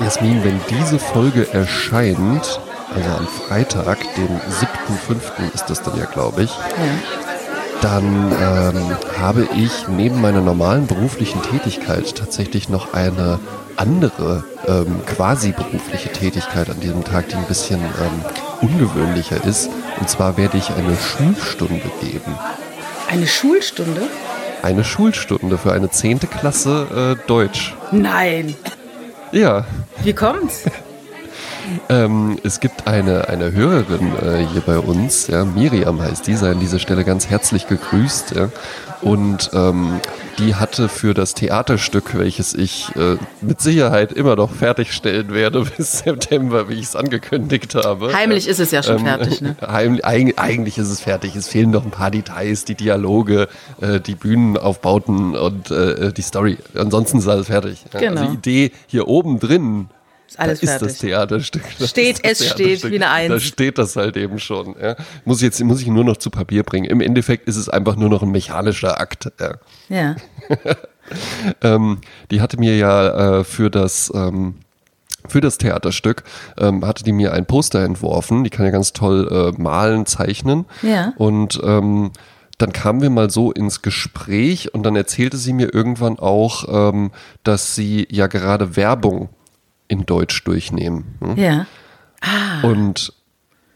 Jasmin, wenn diese Folge erscheint, also am Freitag, den 7.5. ist das dann ja, glaube ich, ja. dann ähm, habe ich neben meiner normalen beruflichen Tätigkeit tatsächlich noch eine andere ähm, quasi berufliche Tätigkeit an diesem Tag, die ein bisschen ähm, ungewöhnlicher ist. Und zwar werde ich eine Schulstunde geben. Eine Schulstunde? Eine Schulstunde für eine zehnte Klasse äh, Deutsch. Nein. Ja. Wie kommt's? ähm, es gibt eine, eine Hörerin äh, hier bei uns, ja, Miriam heißt die, sei an dieser Stelle ganz herzlich gegrüßt. Ja, und ähm, die hatte für das Theaterstück, welches ich äh, mit Sicherheit immer noch fertigstellen werde bis September, wie ich es angekündigt habe. Heimlich ist es ja schon ähm, fertig, ne? Heimlich, eigentlich ist es fertig. Es fehlen noch ein paar Details, die Dialoge, äh, die Bühnenaufbauten und äh, die Story. Ansonsten ist alles fertig. Ja? Genau. Also die Idee hier oben drin ist alles da fertig. ist das Theaterstück. Das steht, es steht wie eine Eins. Da steht das halt eben schon. Ja. Muss, jetzt, muss ich nur noch zu Papier bringen. Im Endeffekt ist es einfach nur noch ein mechanischer Akt. Ja. ja. ähm, die hatte mir ja äh, für das... Ähm, für das Theaterstück ähm, hatte die mir ein Poster entworfen. Die kann ja ganz toll äh, malen, zeichnen. Ja. Und ähm, dann kamen wir mal so ins Gespräch und dann erzählte sie mir irgendwann auch, ähm, dass sie ja gerade Werbung in Deutsch durchnehmen. Hm? Ja. Ah. Und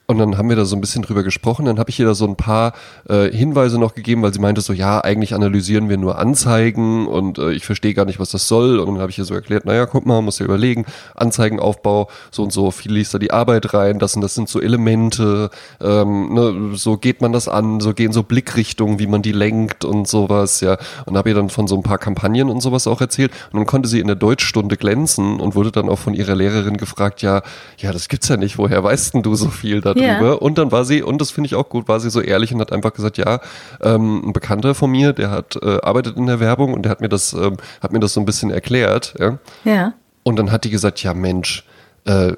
und dann haben wir da so ein bisschen drüber gesprochen. Dann habe ich ihr da so ein paar äh, Hinweise noch gegeben, weil sie meinte so, ja, eigentlich analysieren wir nur Anzeigen und äh, ich verstehe gar nicht, was das soll. Und dann habe ich ihr so erklärt, naja, guck mal, muss ja überlegen, Anzeigenaufbau, so und so, viel liest da die Arbeit rein, das und das sind so Elemente, ähm, ne, so geht man das an, so gehen so Blickrichtungen, wie man die lenkt und sowas, ja. Und habe ihr dann von so ein paar Kampagnen und sowas auch erzählt. Und dann konnte sie in der Deutschstunde glänzen und wurde dann auch von ihrer Lehrerin gefragt, ja, ja, das gibt's ja nicht, woher weißt denn du so viel da darüber. Ja. Und dann war sie, und das finde ich auch gut, war sie so ehrlich und hat einfach gesagt, ja, ähm, ein Bekannter von mir, der hat äh, arbeitet in der Werbung und der hat mir das, ähm, hat mir das so ein bisschen erklärt. Ja. ja. Und dann hat die gesagt, ja Mensch, äh,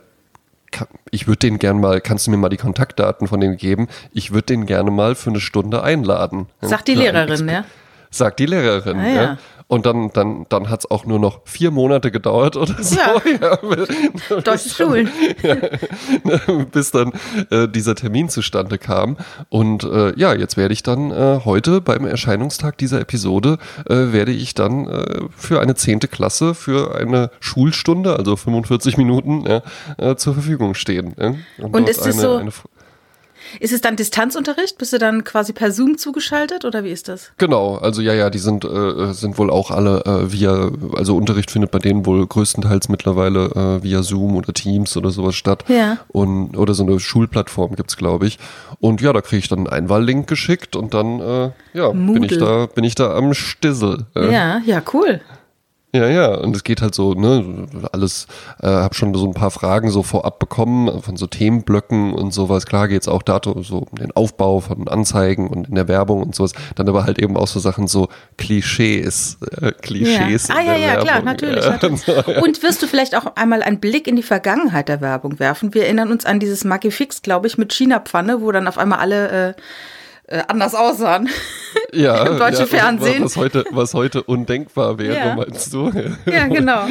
ich würde den gerne mal, kannst du mir mal die Kontaktdaten von denen geben? Ich würde den gerne mal für eine Stunde einladen. Sagt die Lehrerin, ja? Sagt die Lehrerin, ah, ja. ja. Und dann, dann, dann hat es auch nur noch vier Monate gedauert oder so. Ja. ja Deutsche Schulen. Ja, bis dann äh, dieser Termin zustande kam. Und äh, ja, jetzt werde ich dann äh, heute beim Erscheinungstag dieser Episode, äh, werde ich dann äh, für eine zehnte Klasse, für eine Schulstunde, also 45 Minuten, ja, äh, zur Verfügung stehen. Und, Und ist es so... Ist es dann Distanzunterricht? Bist du dann quasi per Zoom zugeschaltet oder wie ist das? Genau, also ja, ja, die sind, äh, sind wohl auch alle äh, via, also Unterricht findet bei denen wohl größtenteils mittlerweile äh, via Zoom oder Teams oder sowas statt. Ja. Und, oder so eine Schulplattform gibt's glaube ich. Und ja, da kriege ich dann einen Einwahllink geschickt und dann, äh, ja, bin ich da, bin ich da am Stissel. Ja, ja, cool. Ja, ja, und es geht halt so, ne, alles, äh, habe schon so ein paar Fragen so vorab bekommen von so Themenblöcken und sowas. Klar geht's auch dazu, so um den Aufbau von Anzeigen und in der Werbung und sowas. Dann aber halt eben auch so Sachen so Klischees, äh, Klischees. Ja. Ah, ja, ja, Werbung. klar, natürlich. Ja. natürlich. Und wirst du vielleicht auch einmal einen Blick in die Vergangenheit der Werbung werfen? Wir erinnern uns an dieses Magifix, glaube ich, mit China-Pfanne, wo dann auf einmal alle äh, äh, anders aussahen. Ja, im deutschen ja, Fernsehen. Was heute, was heute undenkbar wäre, ja. meinst du? Ja, genau.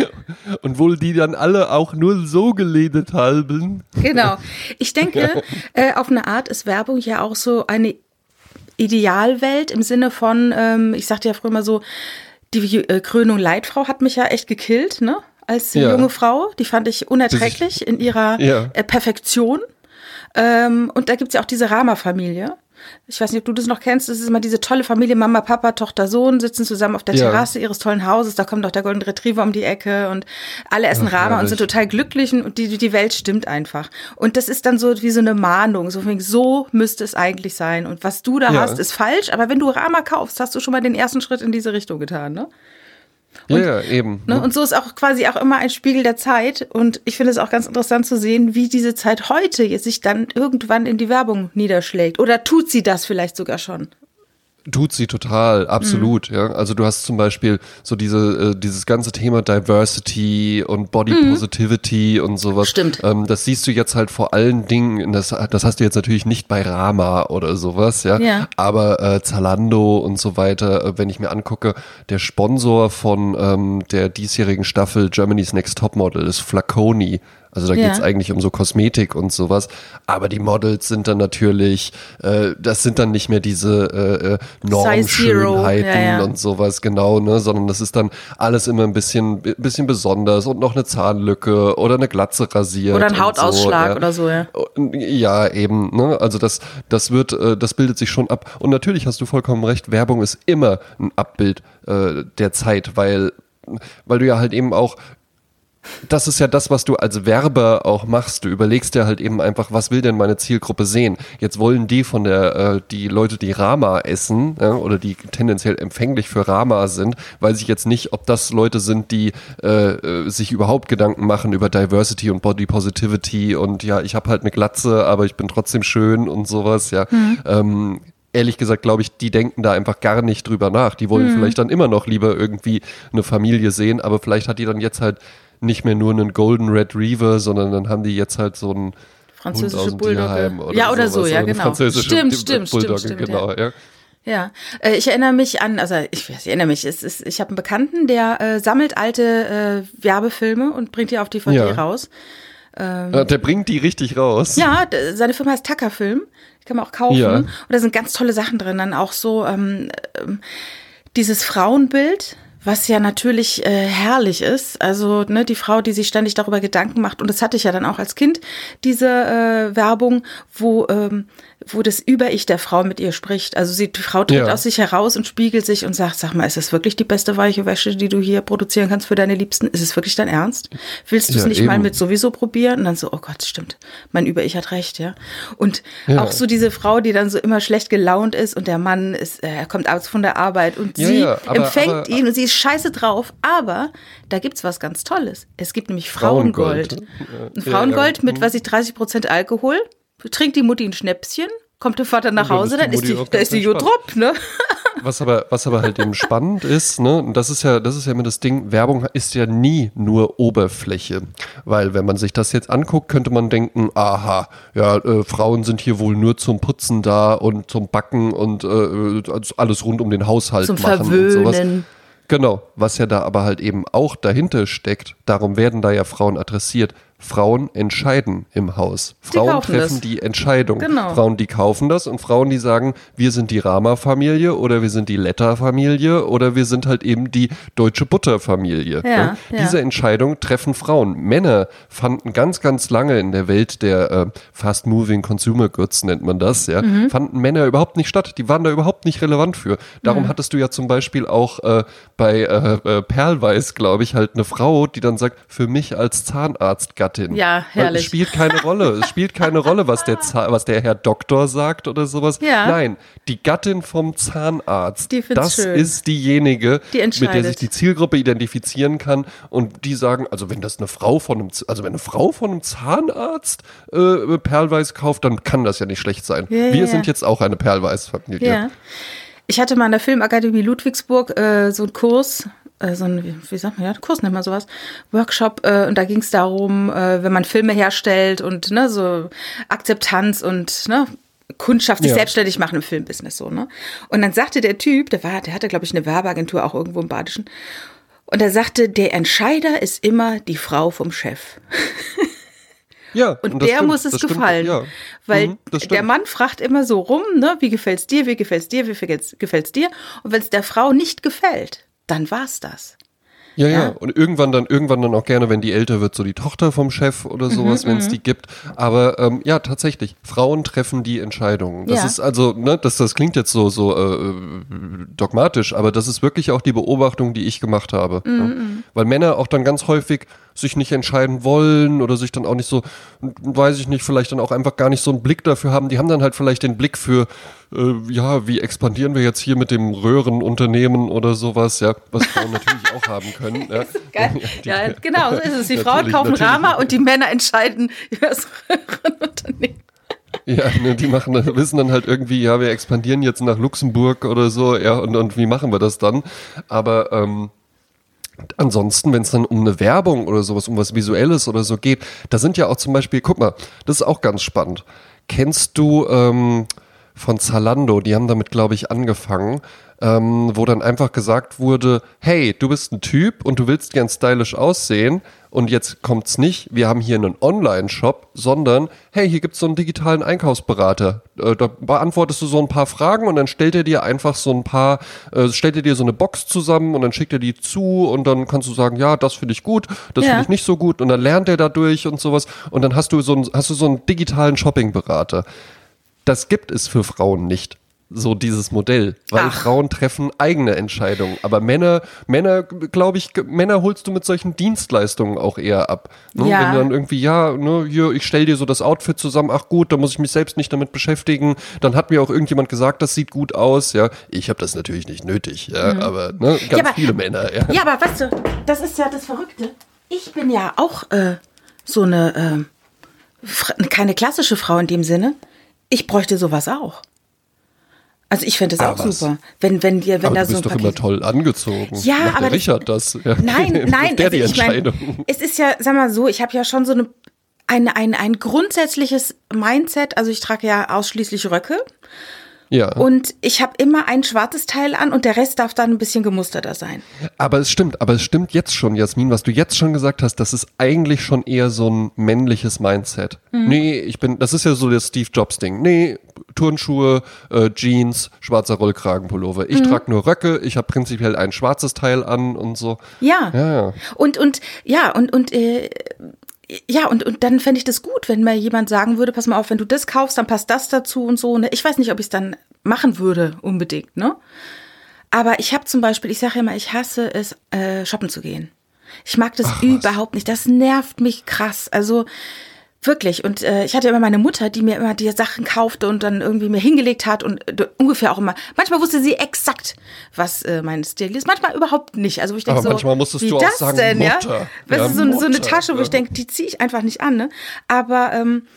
Und wohl die dann alle auch nur so geledet haben. Genau. Ich denke, äh, auf eine Art ist Werbung ja auch so eine Idealwelt im Sinne von, ähm, ich sagte ja früher mal so, die äh, Krönung Leitfrau hat mich ja echt gekillt, ne? Als ja. junge Frau. Die fand ich unerträglich in ihrer äh, Perfektion. Ähm, und da gibt's ja auch diese Rama-Familie. Ich weiß nicht, ob du das noch kennst. Das ist immer diese tolle Familie, Mama, Papa, Tochter, Sohn, sitzen zusammen auf der ja. Terrasse ihres tollen Hauses. Da kommt auch der Golden Retriever um die Ecke und alle essen Ach, Rama und sind total glücklich und die, die Welt stimmt einfach. Und das ist dann so wie so eine Mahnung. So, so müsste es eigentlich sein. Und was du da ja. hast, ist falsch. Aber wenn du Rama kaufst, hast du schon mal den ersten Schritt in diese Richtung getan, ne? Und, ja, eben. Ne, und so ist auch quasi auch immer ein Spiegel der Zeit. Und ich finde es auch ganz interessant zu sehen, wie diese Zeit heute sich dann irgendwann in die Werbung niederschlägt. Oder tut sie das vielleicht sogar schon? Tut sie total, absolut, mhm. ja. Also du hast zum Beispiel so diese, äh, dieses ganze Thema Diversity und Body mhm. Positivity und sowas. Stimmt. Ähm, das siehst du jetzt halt vor allen Dingen, das, das hast du jetzt natürlich nicht bei Rama oder sowas, ja. ja. Aber äh, Zalando und so weiter, äh, wenn ich mir angucke, der Sponsor von ähm, der diesjährigen Staffel Germany's Next Topmodel ist Flaconi. Also da ja. geht's eigentlich um so Kosmetik und sowas. Aber die Models sind dann natürlich, äh, das sind dann nicht mehr diese äh, äh Normschönheiten ja, ja. und sowas, genau, ne? Sondern das ist dann alles immer ein bisschen, bisschen besonders und noch eine Zahnlücke oder eine Glatze rasiert. Oder ein Hautausschlag so, oder so, ja. Ja, eben, ne? Also das, das wird, äh, das bildet sich schon ab. Und natürlich hast du vollkommen recht, Werbung ist immer ein Abbild äh, der Zeit, weil weil du ja halt eben auch das ist ja das, was du als Werber auch machst. Du überlegst dir halt eben einfach, was will denn meine Zielgruppe sehen? Jetzt wollen die von der, äh, die Leute, die Rama essen, ja, oder die tendenziell empfänglich für Rama sind, weiß ich jetzt nicht, ob das Leute sind, die äh, äh sich überhaupt Gedanken machen über Diversity und Body Positivity und ja, ich habe halt eine Glatze, aber ich bin trotzdem schön und sowas, ja. Mhm. Ähm, ehrlich gesagt, glaube ich, die denken da einfach gar nicht drüber nach. Die wollen hm. vielleicht dann immer noch lieber irgendwie eine Familie sehen, aber vielleicht hat die dann jetzt halt nicht mehr nur einen Golden Red Reaver, sondern dann haben die jetzt halt so einen französische Bulldogge. Oder ja, oder so, ja, genau. Stimmt, stimmt, stimmt, stimmt, genau, ja. Ja, äh, ich erinnere mich an, also ich, ich erinnere mich, es ist, ich habe einen Bekannten, der äh, sammelt alte äh, Werbefilme und bringt die auf DVD ja. raus. Ähm, ja, der bringt die richtig raus. Ja, seine Firma heißt Tucker Film, die kann man auch kaufen. Ja. Und da sind ganz tolle Sachen drin, dann auch so ähm, ähm, dieses Frauenbild, was ja natürlich äh, herrlich ist. Also ne, die Frau, die sich ständig darüber Gedanken macht, und das hatte ich ja dann auch als Kind, diese äh, Werbung, wo ähm, wo das Über-Ich der Frau mit ihr spricht. Also sie, die Frau tritt ja. aus sich heraus und spiegelt sich und sagt, sag mal, ist das wirklich die beste weiche Wäsche, die du hier produzieren kannst für deine Liebsten? Ist es wirklich dein Ernst? Willst du es ja, nicht eben. mal mit sowieso probieren? Und dann so, oh Gott, stimmt, mein Über-Ich hat recht, ja. Und ja. auch so diese Frau, die dann so immer schlecht gelaunt ist und der Mann ist, äh, er kommt abends von der Arbeit und sie aber, empfängt aber, ihn und sie ist scheiße drauf, aber da gibt's was ganz Tolles. Es gibt nämlich Frauengold. Frauengold, Frauengold mit, was ich, 30 Prozent Alkohol trinkt die Mutti ein Schnäpschen, kommt der Vater nach Hause, dann ist die, da ist die Jodrop, ne? Was aber, was aber halt eben spannend ist, ne, und das ist ja, das ist ja immer das Ding, Werbung ist ja nie nur Oberfläche. Weil wenn man sich das jetzt anguckt, könnte man denken, aha, ja, äh, Frauen sind hier wohl nur zum Putzen da und zum Backen und äh, alles rund um den Haushalt zum machen Verwöhnen. und sowas. Genau, was ja da aber halt eben auch dahinter steckt, darum werden da ja Frauen adressiert, Frauen entscheiden im Haus. Frauen treffen das. die Entscheidung. Genau. Frauen, die kaufen das und Frauen, die sagen, wir sind die Rama-Familie oder wir sind die Letter-Familie oder wir sind halt eben die deutsche Butter-Familie. Ja, ja. Diese Entscheidung treffen Frauen. Männer fanden ganz, ganz lange in der Welt der äh, Fast-Moving Consumer Goods, nennt man das, ja, mhm. fanden Männer überhaupt nicht statt. Die waren da überhaupt nicht relevant für. Darum mhm. hattest du ja zum Beispiel auch äh, bei äh, äh Perlweiß, glaube ich, halt eine Frau, die dann sagt, für mich als Zahnarzt Gattin. Ja, herrlich. Es spielt keine Rolle. Es spielt keine Rolle, was der, was der Herr Doktor sagt oder sowas. Ja. Nein, die Gattin vom Zahnarzt. Die das schön. ist diejenige, die mit der sich die Zielgruppe identifizieren kann. Und die sagen, also wenn das eine Frau von einem, also wenn eine Frau von einem Zahnarzt äh, Perlweiß kauft, dann kann das ja nicht schlecht sein. Ja, Wir ja, sind jetzt auch eine Perlweiß-Familie. Ja. Ich hatte mal an der Filmakademie Ludwigsburg äh, so einen Kurs, äh, so ein, wie sagt man, ja, Kurs nennt man sowas, Workshop, äh, und da ging es darum, äh, wenn man Filme herstellt und ne, so Akzeptanz und ne, Kundschaft sich ja. selbstständig machen im Filmbusiness so, ne? Und dann sagte der Typ, der war, der hatte, glaube ich, eine Werbeagentur auch irgendwo im Badischen. Und er sagte, der Entscheider ist immer die Frau vom Chef. Ja, und, und der stimmt, muss es gefallen. Ja. Weil mhm, der Mann fragt immer so rum, ne, wie gefällt's dir, wie gefällt's dir, wie gefällt's dir? Und wenn es der Frau nicht gefällt, dann war's das. Ja, ja, ja, und irgendwann dann, irgendwann dann auch gerne, wenn die älter wird, so die Tochter vom Chef oder mhm, sowas, mhm, wenn es die gibt. Aber ähm, ja, tatsächlich, Frauen treffen die Entscheidungen. Das ja. ist also, ne, das, das klingt jetzt so, so äh, dogmatisch, aber das ist wirklich auch die Beobachtung, die ich gemacht habe. Mhm. Mhm. Weil Männer auch dann ganz häufig sich nicht entscheiden wollen oder sich dann auch nicht so, weiß ich nicht, vielleicht dann auch einfach gar nicht so einen Blick dafür haben. Die haben dann halt vielleicht den Blick für, äh, ja, wie expandieren wir jetzt hier mit dem Röhrenunternehmen oder sowas, ja, was Frauen natürlich auch haben können. Ja, die, ja genau, so ist es. Die Frauen kaufen Rama und die Männer entscheiden über das Röhrenunternehmen. Ja, ne, die machen, wissen dann halt irgendwie, ja, wir expandieren jetzt nach Luxemburg oder so, ja, und, und wie machen wir das dann? Aber ähm, Ansonsten, wenn es dann um eine Werbung oder sowas, um was Visuelles oder so geht, da sind ja auch zum Beispiel, guck mal, das ist auch ganz spannend. Kennst du ähm, von Zalando, die haben damit, glaube ich, angefangen, ähm, wo dann einfach gesagt wurde, hey, du bist ein Typ und du willst gern stylisch aussehen und jetzt kommt's nicht, wir haben hier einen Online-Shop, sondern hey, hier gibt's so einen digitalen Einkaufsberater. Äh, da beantwortest du so ein paar Fragen und dann stellt er dir einfach so ein paar, äh, stellt er dir so eine Box zusammen und dann schickt er die zu und dann kannst du sagen, ja, das finde ich gut, das Ja. finde ich nicht so gut und dann lernt er dadurch und sowas und dann hast du so einen, hast du so einen digitalen Shopping-Berater. Das gibt es für Frauen nicht. So dieses Modell, weil Ach. Frauen treffen eigene Entscheidungen. Aber Männer, Männer, glaube ich, Männer holst du mit solchen Dienstleistungen auch eher ab. Ne? Ja. Wenn dann irgendwie, ja, ne, hier, ich stell dir so das Outfit zusammen, ach gut, da muss ich mich selbst nicht damit beschäftigen. Dann hat mir auch irgendjemand gesagt, das sieht gut aus, ja. Ich habe das natürlich nicht nötig, ja, aber ne, ganz Mhm. aber- viele Männer, ja. Ja, aber weißt du, das ist ja das Verrückte. Ich bin ja auch äh, so eine, Fra- keine klassische Frau in dem Sinne. Ich bräuchte sowas auch. Also ich fände das Ah, auch was? super. Wenn, wenn dir, wenn Aber da du so ein bist doch immer Paket. toll angezogen. Ja, Macht aber Richard das. Ja. Nein, nein, der die also ich mein, Entscheidung. es ist ja, sag mal so, ich habe ja schon so eine ein, ein, ein grundsätzliches Mindset, also ich trage ja ausschließlich Röcke ja. und ich habe immer ein schwarzes Teil an und der Rest darf dann ein bisschen gemusterter sein. Aber es stimmt, aber es stimmt jetzt schon, Jasmin, was du jetzt schon gesagt hast, das ist eigentlich schon eher so ein männliches Mindset. Mhm. Nee, ich bin, das ist ja so das Steve Jobs Ding. Nee, Turnschuhe, äh, Jeans, schwarzer Rollkragenpullover. Mhm. Ich trage nur Röcke, ich habe prinzipiell ein schwarzes Teil an und so. Ja. Ja, ja. Und, und, ja, und, und, äh, ja, und, und dann fände ich das gut, wenn mir jemand sagen würde, pass mal auf, wenn du das kaufst, dann passt das dazu und so. Ne? Ich weiß nicht, ob ich es dann machen würde, unbedingt, ne? Aber ich habe zum Beispiel, ich sage immer, ich hasse es, äh, shoppen zu gehen. Ich mag das Ach, überhaupt nicht. Das nervt mich krass. Also wirklich. Und äh, ich hatte immer meine Mutter, die mir immer die Sachen kaufte und dann irgendwie mir hingelegt hat und äh, ungefähr auch immer. Manchmal wusste sie exakt, was äh, mein Stil ist. Manchmal überhaupt nicht. Also ich denke so, manchmal musstest wie du auch das sagen, denn, ja? Mutter. Das Ja, ist so, eine- so eine Mutter. Tasche, wo ich Ja. denke, die ziehe ich einfach nicht an. Ne? Aber ähm,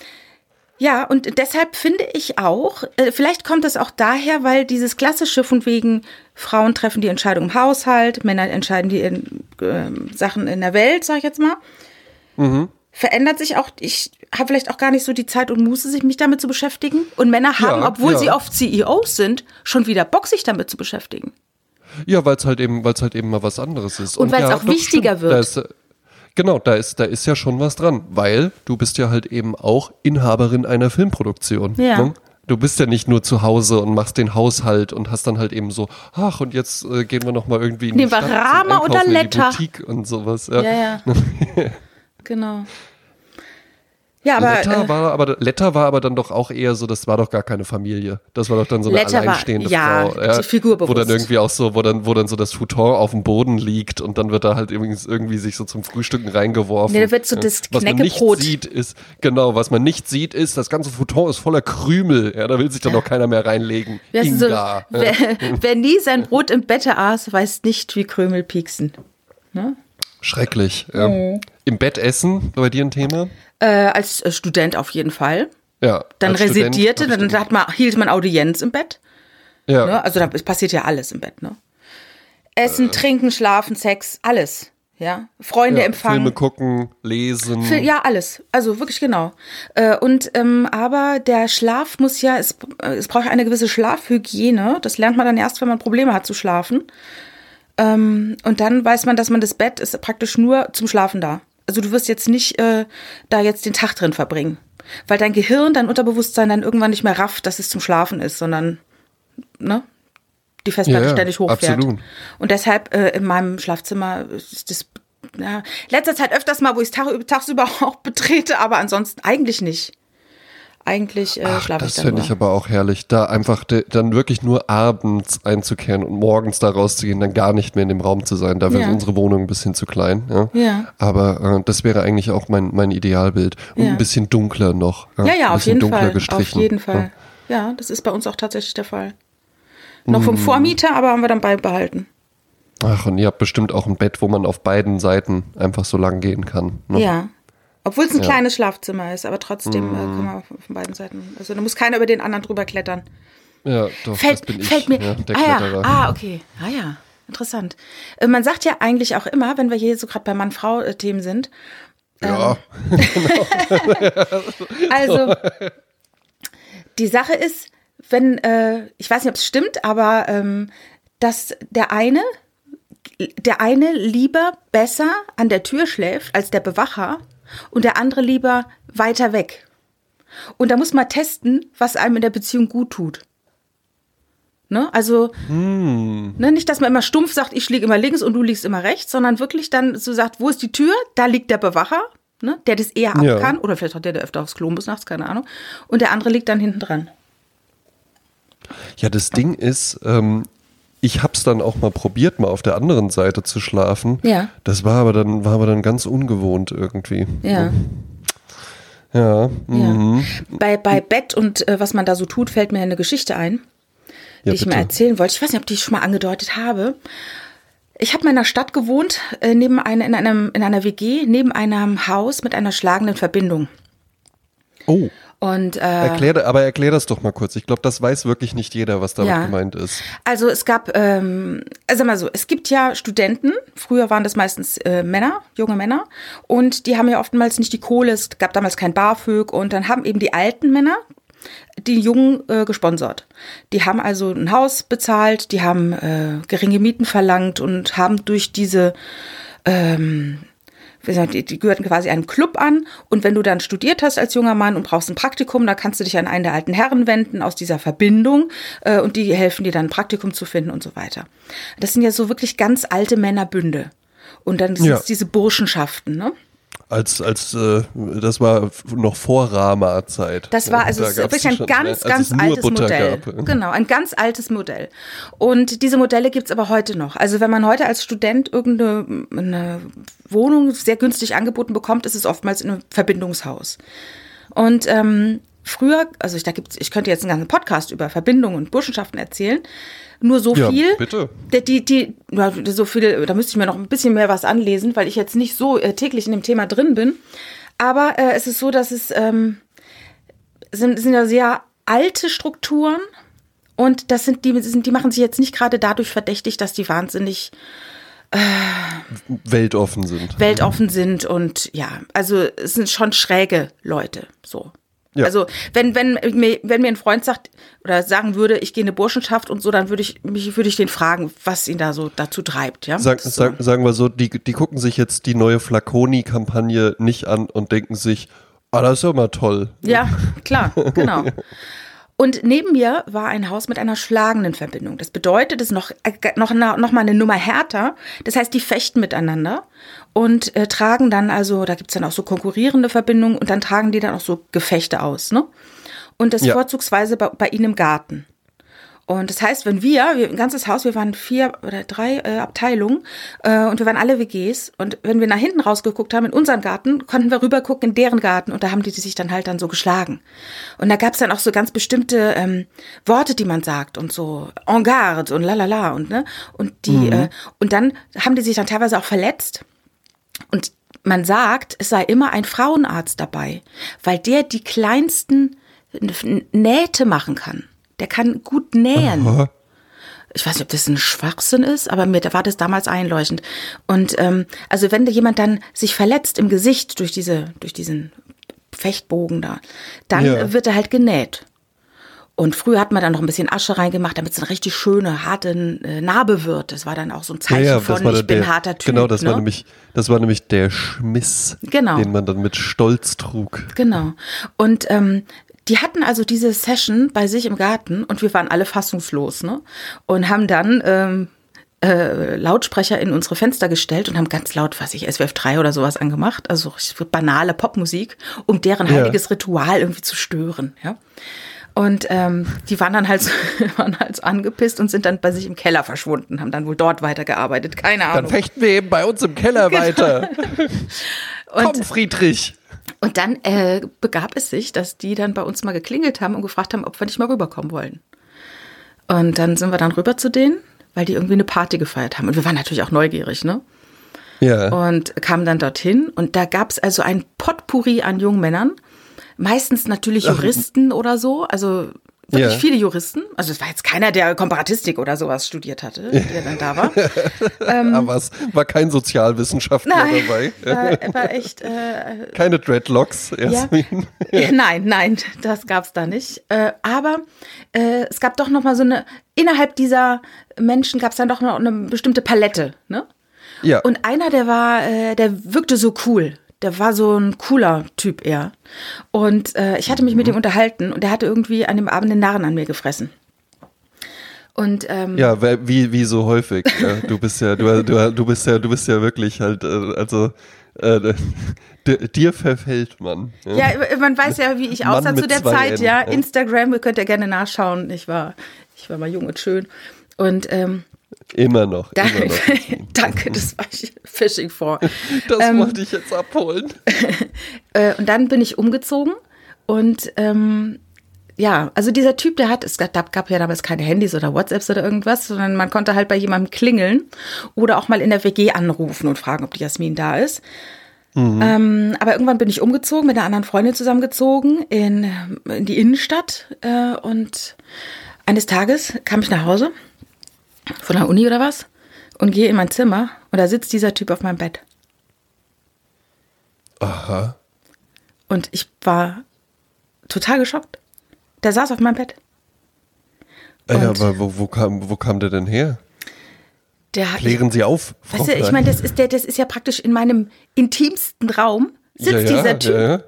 ja, und deshalb finde ich auch, äh, vielleicht kommt es auch daher, weil dieses klassische von wegen Frauen treffen die Entscheidung im Haushalt, Männer entscheiden die in, ähm, Sachen in der Welt, sag ich jetzt mal. Mhm. Verändert sich auch, ich habe vielleicht auch gar nicht so die Zeit und Muße, sich mich damit zu beschäftigen. Und Männer haben, Ja, obwohl ja. sie oft CEOs sind, schon wieder Bock, sich damit zu beschäftigen. Ja, weil es halt eben, weil es halt eben mal was anderes ist. Und weil's ja, auch doch, wichtiger stimmt. wird. Da ist, genau, da ist, da ist ja schon was dran, weil du bist ja halt eben auch Inhaberin einer Filmproduktion. Ja. Ne? Du bist ja nicht nur zu Hause und machst den Haushalt und hast dann halt eben so, ach, und jetzt äh, gehen wir nochmal irgendwie in Nehmen die wir Stadt Rama oder Einkaufen, in die Letter? Boutique und sowas. Ja. Ja, ja. genau. Ja, aber. Letter, äh, war aber, Letter war aber dann doch auch eher so, das war doch gar keine Familie. Das war doch dann so eine Letter war- alleinstehende ja, Frau. so figurbewusst. Wo dann irgendwie auch so, wo dann, wo dann so das Futon auf dem Boden liegt und dann wird da halt übrigens irgendwie sich so zum Frühstücken reingeworfen. Nee, da wird so das was man nicht sieht ist, genau, was man nicht sieht ist, das ganze Futon ist voller Krümel. Ja, da will sich dann doch keiner mehr reinlegen. So, Inga. wer, wer nie sein Brot im Bette aß, weiß nicht, wie Krümel pieksen. Schrecklich. Ja. Mhm. Im Bett essen, bei dir ein Thema? Äh, als äh, Student auf jeden Fall. Ja. Dann residierte, dann hat man, hielt man Audienz im Bett. Ja. Ne? Also da passiert ja alles im Bett. Ne? Essen, trinken, schlafen, Sex, alles. Ja, Freunde ja, empfangen. Filme gucken, lesen. Fil- Ja, alles. Also wirklich genau. Äh, Und ähm, aber der Schlaf muss ja, es, äh, es braucht eine gewisse Schlafhygiene. Das lernt man dann erst, wenn man Probleme hat zu schlafen. Ähm, und dann weiß man, dass man das Bett ist praktisch nur zum Schlafen da. Also du wirst jetzt nicht äh, da jetzt den Tag drin verbringen. Weil dein Gehirn, dein Unterbewusstsein dann irgendwann nicht mehr rafft, dass es zum Schlafen ist, sondern ne, die Festplatte Ja, ständig hochfährt. absolut. Und deshalb äh, in meinem Schlafzimmer ist das ja, letzter Zeit öfters mal, wo ich es tag, tagsüber auch betrete, aber ansonsten eigentlich nicht. Eigentlich äh, schlafe ich das dann finde nur. ich aber auch herrlich, da einfach dann wirklich nur abends einzukehren und morgens da rauszugehen, dann gar nicht mehr in dem Raum zu sein. Dafür Ja. ist unsere Wohnung ein bisschen zu klein. Ja. Ja. Aber äh, das wäre eigentlich auch mein, mein Idealbild. Und Ja. ein bisschen dunkler noch. ja, ja, ein auf jeden dunkler Fall. gestrichen. Auf jeden Fall. Ja, das ist bei uns auch tatsächlich der Fall. Noch vom Vormieter, aber haben wir dann beibehalten. Ach, und ihr habt bestimmt auch ein Bett, wo man auf beiden Seiten einfach so lang gehen kann. Ne? Ja, Obwohl es ein Ja. kleines Schlafzimmer ist, aber trotzdem äh, kann man von beiden Seiten. Also da muss keiner über den anderen drüber klettern. Ja, doch, Fällt, das bin ich. fällt mir. ja, der ah, ja. Ah, okay. Ah ja, interessant. Äh, man sagt ja eigentlich auch immer, wenn wir hier so gerade bei Mann-Frau-Themen sind, ja. Also, die Sache ist, wenn, äh, ich weiß nicht, ob es stimmt, aber ähm, dass der eine, der eine lieber besser an der Tür schläft als der Bewacher und der andere lieber weiter weg. Und da muss man testen, was einem in der Beziehung gut tut. Ne? Also Hm. ne, nicht, dass man immer stumpf sagt, ich liege immer links und du liegst immer rechts, sondern wirklich dann so sagt, wo ist die Tür? Da liegt der Bewacher, ne, der das eher ab Ja. kann. Oder vielleicht hat der, der öfter aufs Klo muss nachts, keine Ahnung. Und der andere liegt dann hinten dran. Ja, das Ding ist, ähm, ich hab's dann auch mal probiert, mal auf der anderen Seite zu schlafen. Ja. Das war aber dann, war aber dann ganz ungewohnt irgendwie. Ja. Ja. Ja. Mhm. Bei, bei Bett und äh, was man da so tut, fällt mir eine Geschichte ein, die Ja, ich mir erzählen wollte. Ich weiß nicht, ob die ich schon mal angedeutet habe. Ich habe in einer Stadt gewohnt, äh, neben einer, in, einem, in einer WG, neben einem Haus mit einer schlagenden Verbindung. Oh, Und äh, erklär, aber erklär das doch mal kurz. Ich glaube, das weiß wirklich nicht jeder, was damit Ja. gemeint ist. Also es gab, ähm, also mal so, es gibt ja Studenten, früher waren das meistens äh, Männer, junge Männer, und die haben ja oftmals nicht die Kohle, es gab damals kein BAföG und dann haben eben die alten Männer die Jungen äh, gesponsert. Die haben also ein Haus bezahlt, die haben äh, geringe Mieten verlangt und haben durch diese ähm, die, die gehörten quasi einem Club an. Und wenn du dann studiert hast als junger Mann und brauchst ein Praktikum, dann kannst du dich an einen der alten Herren wenden aus dieser Verbindung äh, und die helfen dir dann ein Praktikum zu finden und so weiter. Das sind ja so wirklich ganz alte Männerbünde. Und dann sind Ja. es diese Burschenschaften, ne? Als, als, äh, das war noch vor Rama-Zeit. Das war also Da es wirklich ein schon, ganz, es ganz altes Modell. Gab. Genau, ein ganz altes Modell. Und diese Modelle gibt's aber heute noch. Also wenn man heute als Student irgendeine eine Wohnung sehr günstig angeboten bekommt, ist es oftmals in einem Verbindungshaus. Und ähm, früher, also ich, da gibt's, ich könnte jetzt einen ganzen Podcast über Verbindungen und Burschenschaften erzählen. Nur so Ja, viel. bitte. Die, die, die, ja, so viel, da müsste ich mir noch ein bisschen mehr was anlesen, weil ich jetzt nicht so äh, täglich in dem Thema drin bin. Aber äh, es ist so, dass es ähm, sind, sind ja sehr alte Strukturen und das sind die, sind, die machen sich jetzt nicht gerade dadurch verdächtig, dass die wahnsinnig Weltoffen sind. weltoffen sind und ja, also es sind schon schräge Leute, so. Ja. Also wenn, wenn, mir, wenn mir ein Freund sagt oder sagen würde, ich gehe in eine Burschenschaft und so, dann würde ich mich würde ich den fragen, was ihn da so dazu treibt, ja. Sag, so. sag, sagen wir so, die, die gucken sich jetzt die neue Flaconi-Kampagne nicht an und denken sich, ah, das ist ja mal toll. Ja, klar, genau. Und neben mir war ein Haus mit einer schlagenden Verbindung. Das bedeutet, es ist noch, äh, noch, noch mal eine Nummer härter. Das heißt, die fechten miteinander und äh, tragen dann also, da gibt's dann auch so konkurrierende Verbindungen und dann tragen die dann auch so Gefechte aus. Ne? Und das Ja. vorzugsweise bei, bei ihnen im Garten. Und das heißt, wenn wir, wir, ein ganzes Haus, wir waren vier oder drei äh, Abteilungen äh, und wir waren alle WGs und wenn wir nach hinten rausgeguckt haben in unseren Garten, konnten wir rüber gucken in deren Garten. Und da haben die sich dann halt dann so geschlagen. Und da gab's dann auch so ganz bestimmte ähm, Worte, die man sagt und so en garde und lalala und ne? Und die äh, und dann haben die sich dann teilweise auch verletzt. Und man sagt, es sei immer ein Frauenarzt dabei, weil der die kleinsten Nähte machen kann. Der kann gut nähen. Aha. Ich weiß nicht, ob das ein Schwachsinn ist, aber mir war das damals einleuchtend. Und ähm, also wenn jemand dann sich verletzt im Gesicht durch diese, durch diesen Fechtbogen da, dann Ja. wird er halt genäht. Und früher hat man dann noch ein bisschen Asche reingemacht, damit es eine richtig schöne, harte äh, Narbe wird. Das war dann auch so ein Zeichen von, ich bin der, harter Typ. Genau, das ne? war nämlich, das war nämlich der Schmiss, Genau. den man dann mit Stolz trug. Genau. Und ähm, die hatten also diese Session bei sich im Garten und wir waren alle fassungslos, ne? Und haben dann ähm, äh, Lautsprecher in unsere Fenster gestellt und haben ganz laut, was ich, SWF 3 oder sowas angemacht, also banale Popmusik, um deren Ja. heiliges Ritual irgendwie zu stören, ja. Und ähm, die waren dann halt, so- waren halt so angepisst und sind dann bei sich im Keller verschwunden, haben dann wohl dort weitergearbeitet, keine Dann Ahnung. fechten wir eben bei uns im Keller weiter. Komm, Und- Friedrich. Und dann äh, begab es sich, dass die dann bei uns mal geklingelt haben und gefragt haben, ob wir nicht mal rüberkommen wollen. Und dann sind wir dann rüber zu denen, weil die irgendwie eine Party gefeiert haben. Und wir waren natürlich auch neugierig, ne? Ja. Und kamen dann dorthin und da gab es also ein Potpourri an jungen Männern. Meistens natürlich Juristen oder so. Also wirklich Ja. viele Juristen. Also es war jetzt keiner, der Komparatistik oder sowas studiert hatte, der dann da war. Ähm, Aber es war kein Sozialwissenschaftler Nein, dabei. war, war echt. Äh, Keine Dreadlocks, ja. Jasmin. Nein, nein, das gab's da nicht. Äh, aber äh, es gab doch noch mal so eine. Innerhalb dieser Menschen gab's dann doch noch eine bestimmte Palette, ne? Ja. Und einer, der war, äh, der wirkte so cool. Der war so ein cooler Typ eher. Und äh, ich hatte mich mit ihm unterhalten und der hatte irgendwie an dem Abend den Narren an mir gefressen. Und ähm, Ja, wie, wie so häufig. Du bist ja, du, du, du bist ja, du bist ja wirklich halt, äh, also äh, dir verfällt man. Ja. Ja, man weiß ja, wie ich aussah zu der Zeit, N, ja. ja. Instagram, ihr könnt ja gerne nachschauen. Ich war, ich war mal jung und schön. Und ähm, Immer noch. Immer danke, noch. danke, das war ich Fishing for. Das Ähm, wollte ich jetzt abholen. Äh, und dann bin ich umgezogen und ähm, ja, also dieser Typ, der hat, es gab, gab ja damals keine Handys oder WhatsApps oder irgendwas, sondern man konnte halt bei jemandem klingeln oder auch mal in der WG anrufen und fragen, ob die Jasmin da ist. Ähm, aber irgendwann bin ich umgezogen, mit einer anderen Freundin zusammengezogen in, in die Innenstadt äh, und eines Tages kam ich nach Hause von der Uni oder was und gehe in mein Zimmer und da sitzt dieser Typ auf meinem Bett. Aha. Und ich war total geschockt. Der saß auf meinem Bett. Ja, Und- aber wo, wo, kam, wo kam der denn her? Der hat, Klären Sie auf, Frau weißt du, ich meine, das ist der, das ist ja praktisch in meinem intimsten Raum sitzt ja, ja, dieser Typ. Ja,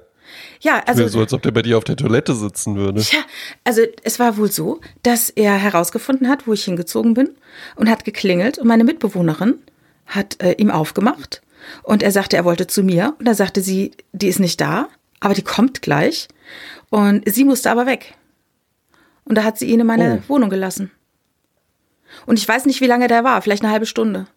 ja. Also so, als ob der bei dir auf der Toilette sitzen würde. Ja, also es war wohl so, dass er herausgefunden hat, wo ich hingezogen bin und hat geklingelt und meine Mitbewohnerin hat äh, ihm aufgemacht und er sagte, er wollte zu mir und da sagte sie, die ist nicht da, aber die kommt gleich und sie musste aber weg. Und da hat sie ihn in meine Oh. Wohnung gelassen. Und ich weiß nicht, wie lange der war, vielleicht eine halbe Stunde.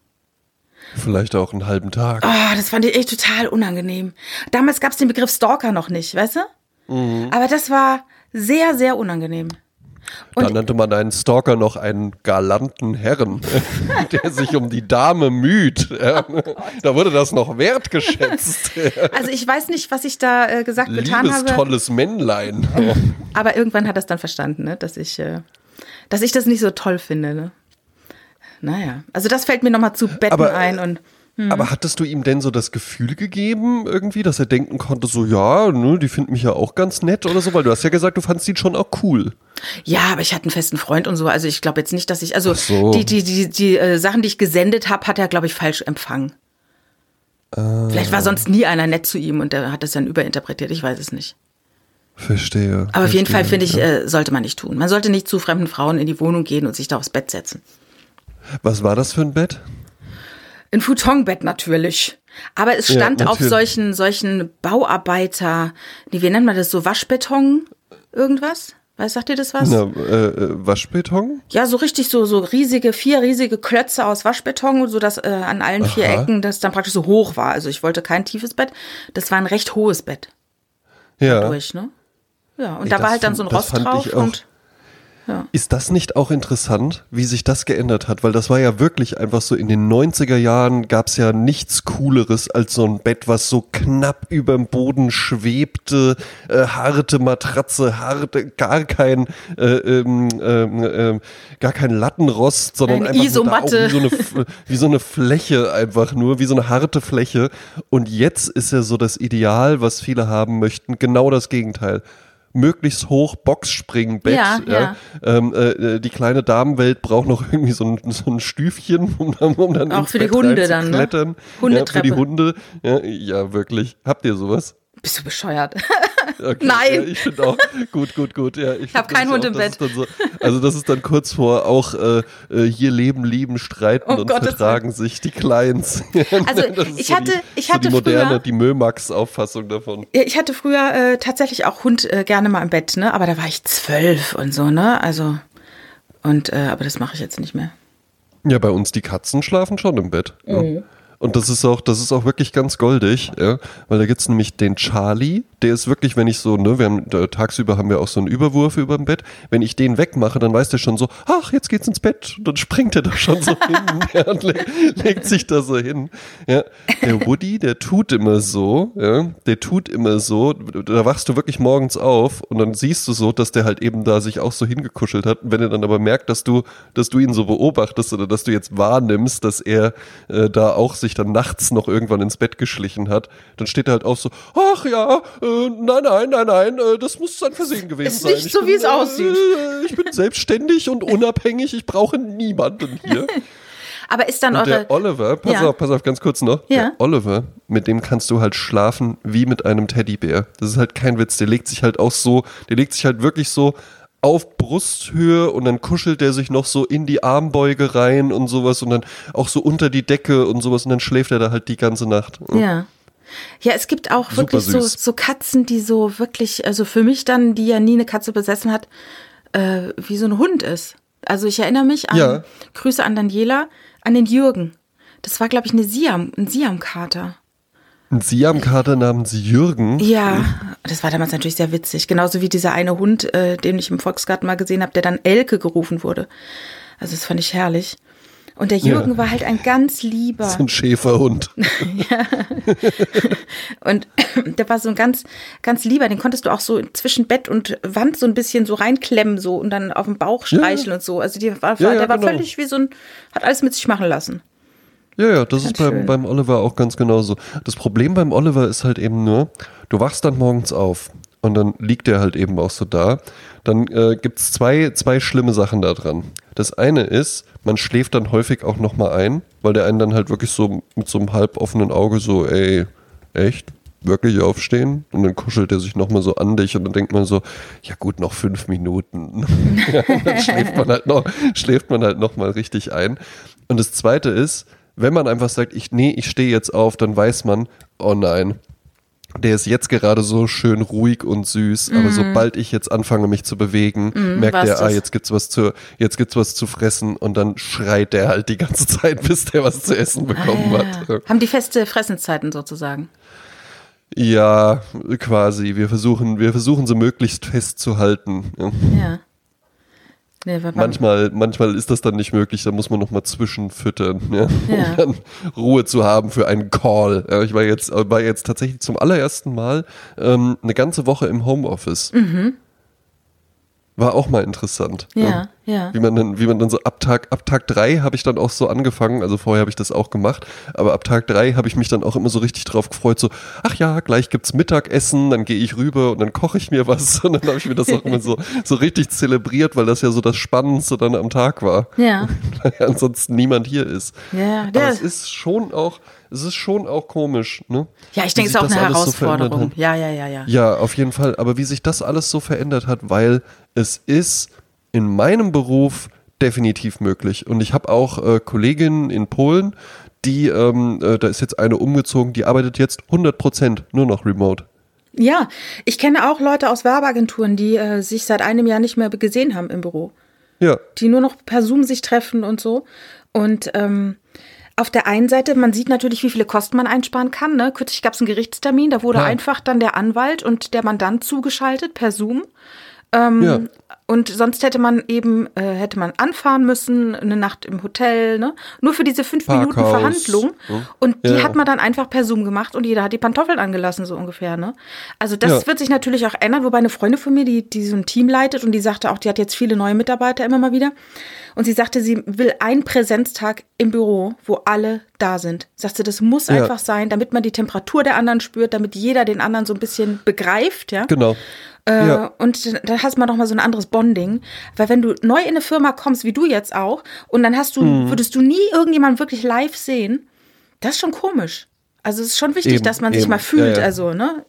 Vielleicht auch einen halben Tag. Oh, das fand ich echt total unangenehm. Damals gab es den Begriff Stalker noch nicht, weißt du? Mhm. Aber das war sehr, sehr unangenehm. da nannte man einen Stalker noch einen galanten Herren, der sich um die Dame müht. Ja. da wurde das noch wertgeschätzt. Also ich weiß nicht, was ich da äh, gesagt, getan Liebes habe, tolles Männlein. aber irgendwann hat er es dann verstanden, ne? dass ich, äh, dass ich das nicht so toll finde. Ne? Naja, also das fällt mir nochmal zu Betten Aber, äh, ein und Aber hattest du ihm denn so das Gefühl gegeben, irgendwie, dass er denken konnte, so, ja, ne, die finden mich ja auch ganz nett oder so? Weil du hast ja gesagt, du fandst ihn schon auch cool. ja, aber ich hatte einen festen Freund und so. Also ich glaube jetzt nicht, dass ich, also so. die, die, die, die äh, Sachen, die ich gesendet habe, hat er, glaube ich, falsch empfangen. Ah. Vielleicht war sonst nie einer nett zu ihm und der hat das dann überinterpretiert. Ich weiß es nicht. Verstehe. Aber auf jeden Fall verstehe, finde ich, ja. äh, sollte man nicht tun. Man sollte nicht zu fremden Frauen in die Wohnung gehen und sich da aufs Bett setzen. Was war das für ein Bett? Ein Futonbett natürlich. Aber es Ja, stand auf natürlich. solchen, solchen Bauarbeiter, nee, wie nennt man das so, Waschbeton, irgendwas? Was sagt ihr das was? Na, äh, äh, Waschbeton? Ja, so richtig so, so riesige, vier riesige Klötze aus Waschbeton, so dass äh, an allen vier Aha. Ecken das dann praktisch so hoch war. Also ich wollte kein tiefes Bett. Das war ein recht hohes Bett Ja. durch, ne? Ja, und Ey, da war halt dann so ein Rost drauf ich Ist das nicht auch interessant, wie sich das geändert hat? Weil das war ja wirklich einfach so, in den 90er Jahren gab es ja nichts Cooleres als so ein Bett, was so knapp über dem Boden schwebte, äh, harte Matratze, harte, gar kein, äh, ähm, ähm, ähm, gar kein Lattenrost, sondern Eine einfach Isomatte. wie so, eine, wie so eine Fläche einfach nur, wie so eine harte Fläche. Und jetzt ist ja so das Ideal, was viele haben möchten, genau das Gegenteil. Möglichst hoch Boxspringbett. Ja, ja. Ähm, äh, die kleine Damenwelt braucht noch irgendwie so ein, so ein Stüfchen, um dann, um dann Auch ins für die Bett Hunde dann, ne? reinzuklettern. Ja, für die Hunde. Ja, ja, wirklich. Habt ihr sowas? bist du bescheuert? Okay, Nein. Ja, ich finde auch. Gut, gut, gut. Ja, ich hab find keinen Hund auch, im dann So, also das ist dann kurz vor auch äh, äh, hier leben, lieben, streiten Um und Gottes vertragen sich die Clients. Also, Das ist ich so hatte- die, ich so hatte die moderne, früher- die Mömax-Auffassung davon. Ja, Ich hatte früher äh, tatsächlich auch Hund äh, gerne mal im Bett, ne? Aber da war ich zwölf und so, ne? Also und äh, aber das mache ich jetzt nicht mehr. Ja, bei uns die Katzen schlafen schon im Bett. Ja. Und das ist auch, das ist auch wirklich ganz goldig, ja. Weil da gibt's nämlich den Charlie, der ist wirklich, wenn ich so, ne, wir haben, tagsüber haben wir auch so einen Überwurf über dem Bett. Wenn ich den wegmache, dann weiß der schon so, ach, jetzt geht's ins Bett. Und dann springt er da schon so hin ja, und le legt sich da so hin. Ja. Der Woody, der tut immer so, ja, der tut immer so, da wachst du wirklich morgens auf und dann siehst du so, dass der halt eben da sich auch so hingekuschelt hat. Und wenn er dann aber merkt, dass du, dass du ihn so beobachtest oder dass du jetzt wahrnimmst, dass er äh, da auch sich dann nachts noch irgendwann ins Bett geschlichen hat, dann steht er halt auch so, ach ja, äh, nein, nein, nein, nein, äh, das muss ein Versehen gewesen Ist sein. nicht Ich so, bin, wie es aussieht. Äh, ich bin selbstständig und unabhängig, ich brauche niemanden hier. Aber ist dann Und eure. der Oliver, pass Ja. auf, pass auf, ganz kurz noch. Ja. Der Oliver, mit dem kannst du halt schlafen wie mit einem Teddybär. Das ist halt kein Witz. Der legt sich halt auch so, der legt sich halt wirklich so auf Brusthöhe und dann kuschelt der sich noch so in die Armbeuge rein und sowas und dann auch so unter die Decke und sowas und dann schläft er da halt die ganze Nacht. Ja. Ja, es gibt auch Super wirklich so, so Katzen, die so wirklich, also für mich dann, die ja nie eine Katze besessen hat, äh, wie so ein Hund ist. Also ich erinnere mich an Ja. Grüße an Daniela, an den Jürgen. Das war, glaube ich, eine Siam, ein Siam-Kater. Ein Siamkater namens Jürgen. Ja, das war damals natürlich sehr witzig. Genauso wie dieser eine Hund, äh, den ich im Volksgarten mal gesehen habe, der dann Elke gerufen wurde. Also das fand ich herrlich. Und der Jürgen Ja. war halt ein ganz lieber. So ein Schäferhund. Und der war so ein ganz, ganz lieber. Den konntest du auch so zwischen Bett und Wand so ein bisschen so reinklemmen so und dann auf dem Bauch streicheln und so. Also die war, Ja, ja, der war genau. völlig wie so ein, hat alles mit sich machen lassen. Ja, ja, das ist Ganz beim, schön. beim Oliver auch ganz genauso. Das Problem beim Oliver ist halt eben nur, du wachst dann morgens auf und dann liegt er halt eben auch so da. Dann äh, gibt's zwei, zwei schlimme Sachen da dran. Das eine ist, man schläft dann häufig auch nochmal ein, weil der einen dann halt wirklich so mit so einem halb offenen Auge so, ey, echt? Wirklich aufstehen? Und dann kuschelt er sich nochmal so an dich und dann denkt man so, ja gut, noch fünf Minuten. dann schläft man halt noch, schläft man halt nochmal richtig ein. Und das zweite ist, wenn man einfach sagt, ich, nee, ich stehe jetzt auf, dann weiß man, oh nein, der ist jetzt gerade so schön ruhig und süß, aber sobald ich jetzt anfange, mich zu bewegen, merkt war's der, ah, jetzt gibt's was zu, jetzt gibt's was zu fressen und dann schreit der halt die ganze Zeit, bis der was zu essen bekommen Ah, hat. ja. Haben die feste Fressenszeiten sozusagen. Ja, quasi. Wir versuchen, wir versuchen sie möglichst festzuhalten. Ja. Nee, Manchmal, manchmal ist das dann nicht möglich, da muss man nochmal zwischenfüttern, ja, Ja. um dann Ruhe zu haben für einen Call. Ja, ich war jetzt, war jetzt tatsächlich zum allerersten Mal ähm, eine ganze Woche im Homeoffice. War auch mal interessant. Ja, ja. Wie man dann, wie man dann so ab Tag, ab Tag drei habe ich dann auch so angefangen, also vorher habe ich das auch gemacht, aber ab Tag drei habe ich mich dann auch immer so richtig drauf gefreut, so, ach ja, gleich gibt's Mittagessen, dann gehe ich rüber und dann koche ich mir was und dann habe ich mir das auch immer so, so richtig zelebriert, weil das ja so das Spannendste dann am Tag war. Ja. Weil ja ansonsten niemand hier ist. Ja, Aber es ist schon auch, es ist schon auch komisch, ne? ja, ich denke, es ist auch eine so Herausforderung. hat. ja, ja, ja, ja. Ja, auf jeden Fall. Aber wie sich das alles so verändert hat, weil es ist in meinem Beruf definitiv möglich. Und ich habe auch äh, Kolleginnen in Polen, die, ähm, äh, da ist jetzt eine umgezogen, die arbeitet jetzt 100% nur noch remote. Ja, ich kenne auch Leute aus Werbeagenturen, die äh, sich seit einem Jahr nicht mehr gesehen haben im Büro. Ja, die nur noch per Zoom sich treffen und so. Und ähm, auf der einen Seite, man sieht natürlich, wie viele Kosten man einsparen kann. Ne? Kürzlich gab es einen Gerichtstermin, da wurde Ja. einfach dann der Anwalt und der Mandant zugeschaltet per Zoom. Ähm, ja. Und sonst hätte man eben, äh, hätte man anfahren müssen, eine Nacht im Hotel, ne? Nur für diese fünf Minuten Parkhaus, Verhandlung. ne? Und die Ja. hat man dann einfach per Zoom gemacht und jeder hat die Pantoffeln angelassen, so ungefähr, ne? Also das Ja. wird sich natürlich auch ändern, wobei eine Freundin von mir, die, die so ein Team leitet und die sagte auch, die hat jetzt viele neue Mitarbeiter immer mal wieder. Und sie sagte, sie will einen Präsenztag im Büro, wo alle da sind. Sagte, das muss Ja. einfach sein, damit man die Temperatur der anderen spürt, damit jeder den anderen so ein bisschen begreift, ja. genau. Äh, ja. Und da hast man noch mal so ein anderes Bonding, weil wenn du neu in eine Firma kommst, wie du jetzt auch, und dann hast du, Mhm. würdest du nie irgendjemanden wirklich live sehen, das ist schon komisch. Also es ist schon wichtig, Eben, dass man sich eben. mal fühlt, Ja, ja. also ne.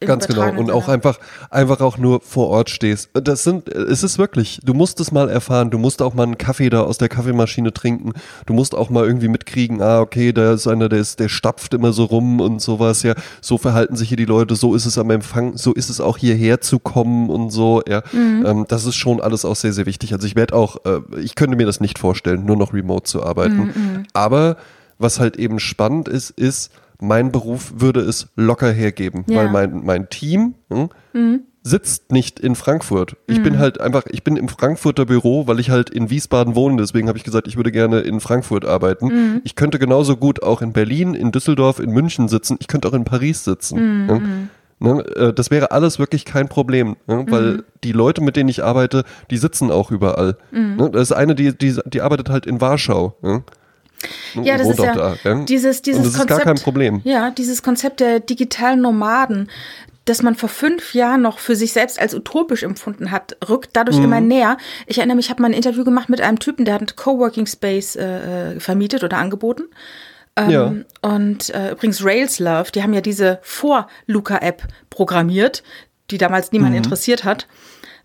Ganz genau. Und auch einfach, einfach auch nur vor Ort stehst. Das sind, es ist wirklich, du musst es mal erfahren. Du musst auch mal einen Kaffee da aus der Kaffeemaschine trinken. Du musst auch mal irgendwie mitkriegen, ah, okay, da ist einer, der ist, der stapft immer so rum und sowas, ja. So verhalten sich hier die Leute, so ist es am Empfang, so ist es auch hierher zu kommen und so, ja. Mhm. Ähm, das ist schon alles auch sehr, sehr wichtig. Also ich werde auch, äh, ich könnte mir das nicht vorstellen, nur noch remote zu arbeiten. Mhm, Aber was halt eben spannend ist, ist, mein Beruf würde es locker hergeben, Ja. weil mein, mein Team hm, sitzt nicht in Frankfurt. Ich bin halt einfach, ich bin im Frankfurter Büro, weil ich halt in Wiesbaden wohne, deswegen habe ich gesagt, ich würde gerne in Frankfurt arbeiten. Ich könnte genauso gut auch in Berlin, in Düsseldorf, in München sitzen, ich könnte auch in Paris sitzen. ja. Ne, äh, das wäre alles wirklich kein Problem, ne, weil die Leute, mit denen ich arbeite, die sitzen auch überall. Ne, das ist eine, die, die, die arbeitet halt in Warschau. Ja, das ist ja da, ja. dieses, dieses das ist Konzept. gar kein Problem. Ja, dieses Konzept der digitalen Nomaden, das man vor fünf Jahren noch für sich selbst als utopisch empfunden hat, rückt dadurch Mhm. immer näher. Ich erinnere mich, ich habe mal ein Interview gemacht mit einem Typen, der hat einen Coworking Space äh, äh, vermietet oder angeboten. ja. Ähm, Und äh, übrigens Rails Love, die haben ja diese Vor-Luca-App programmiert, die damals niemand interessiert hat.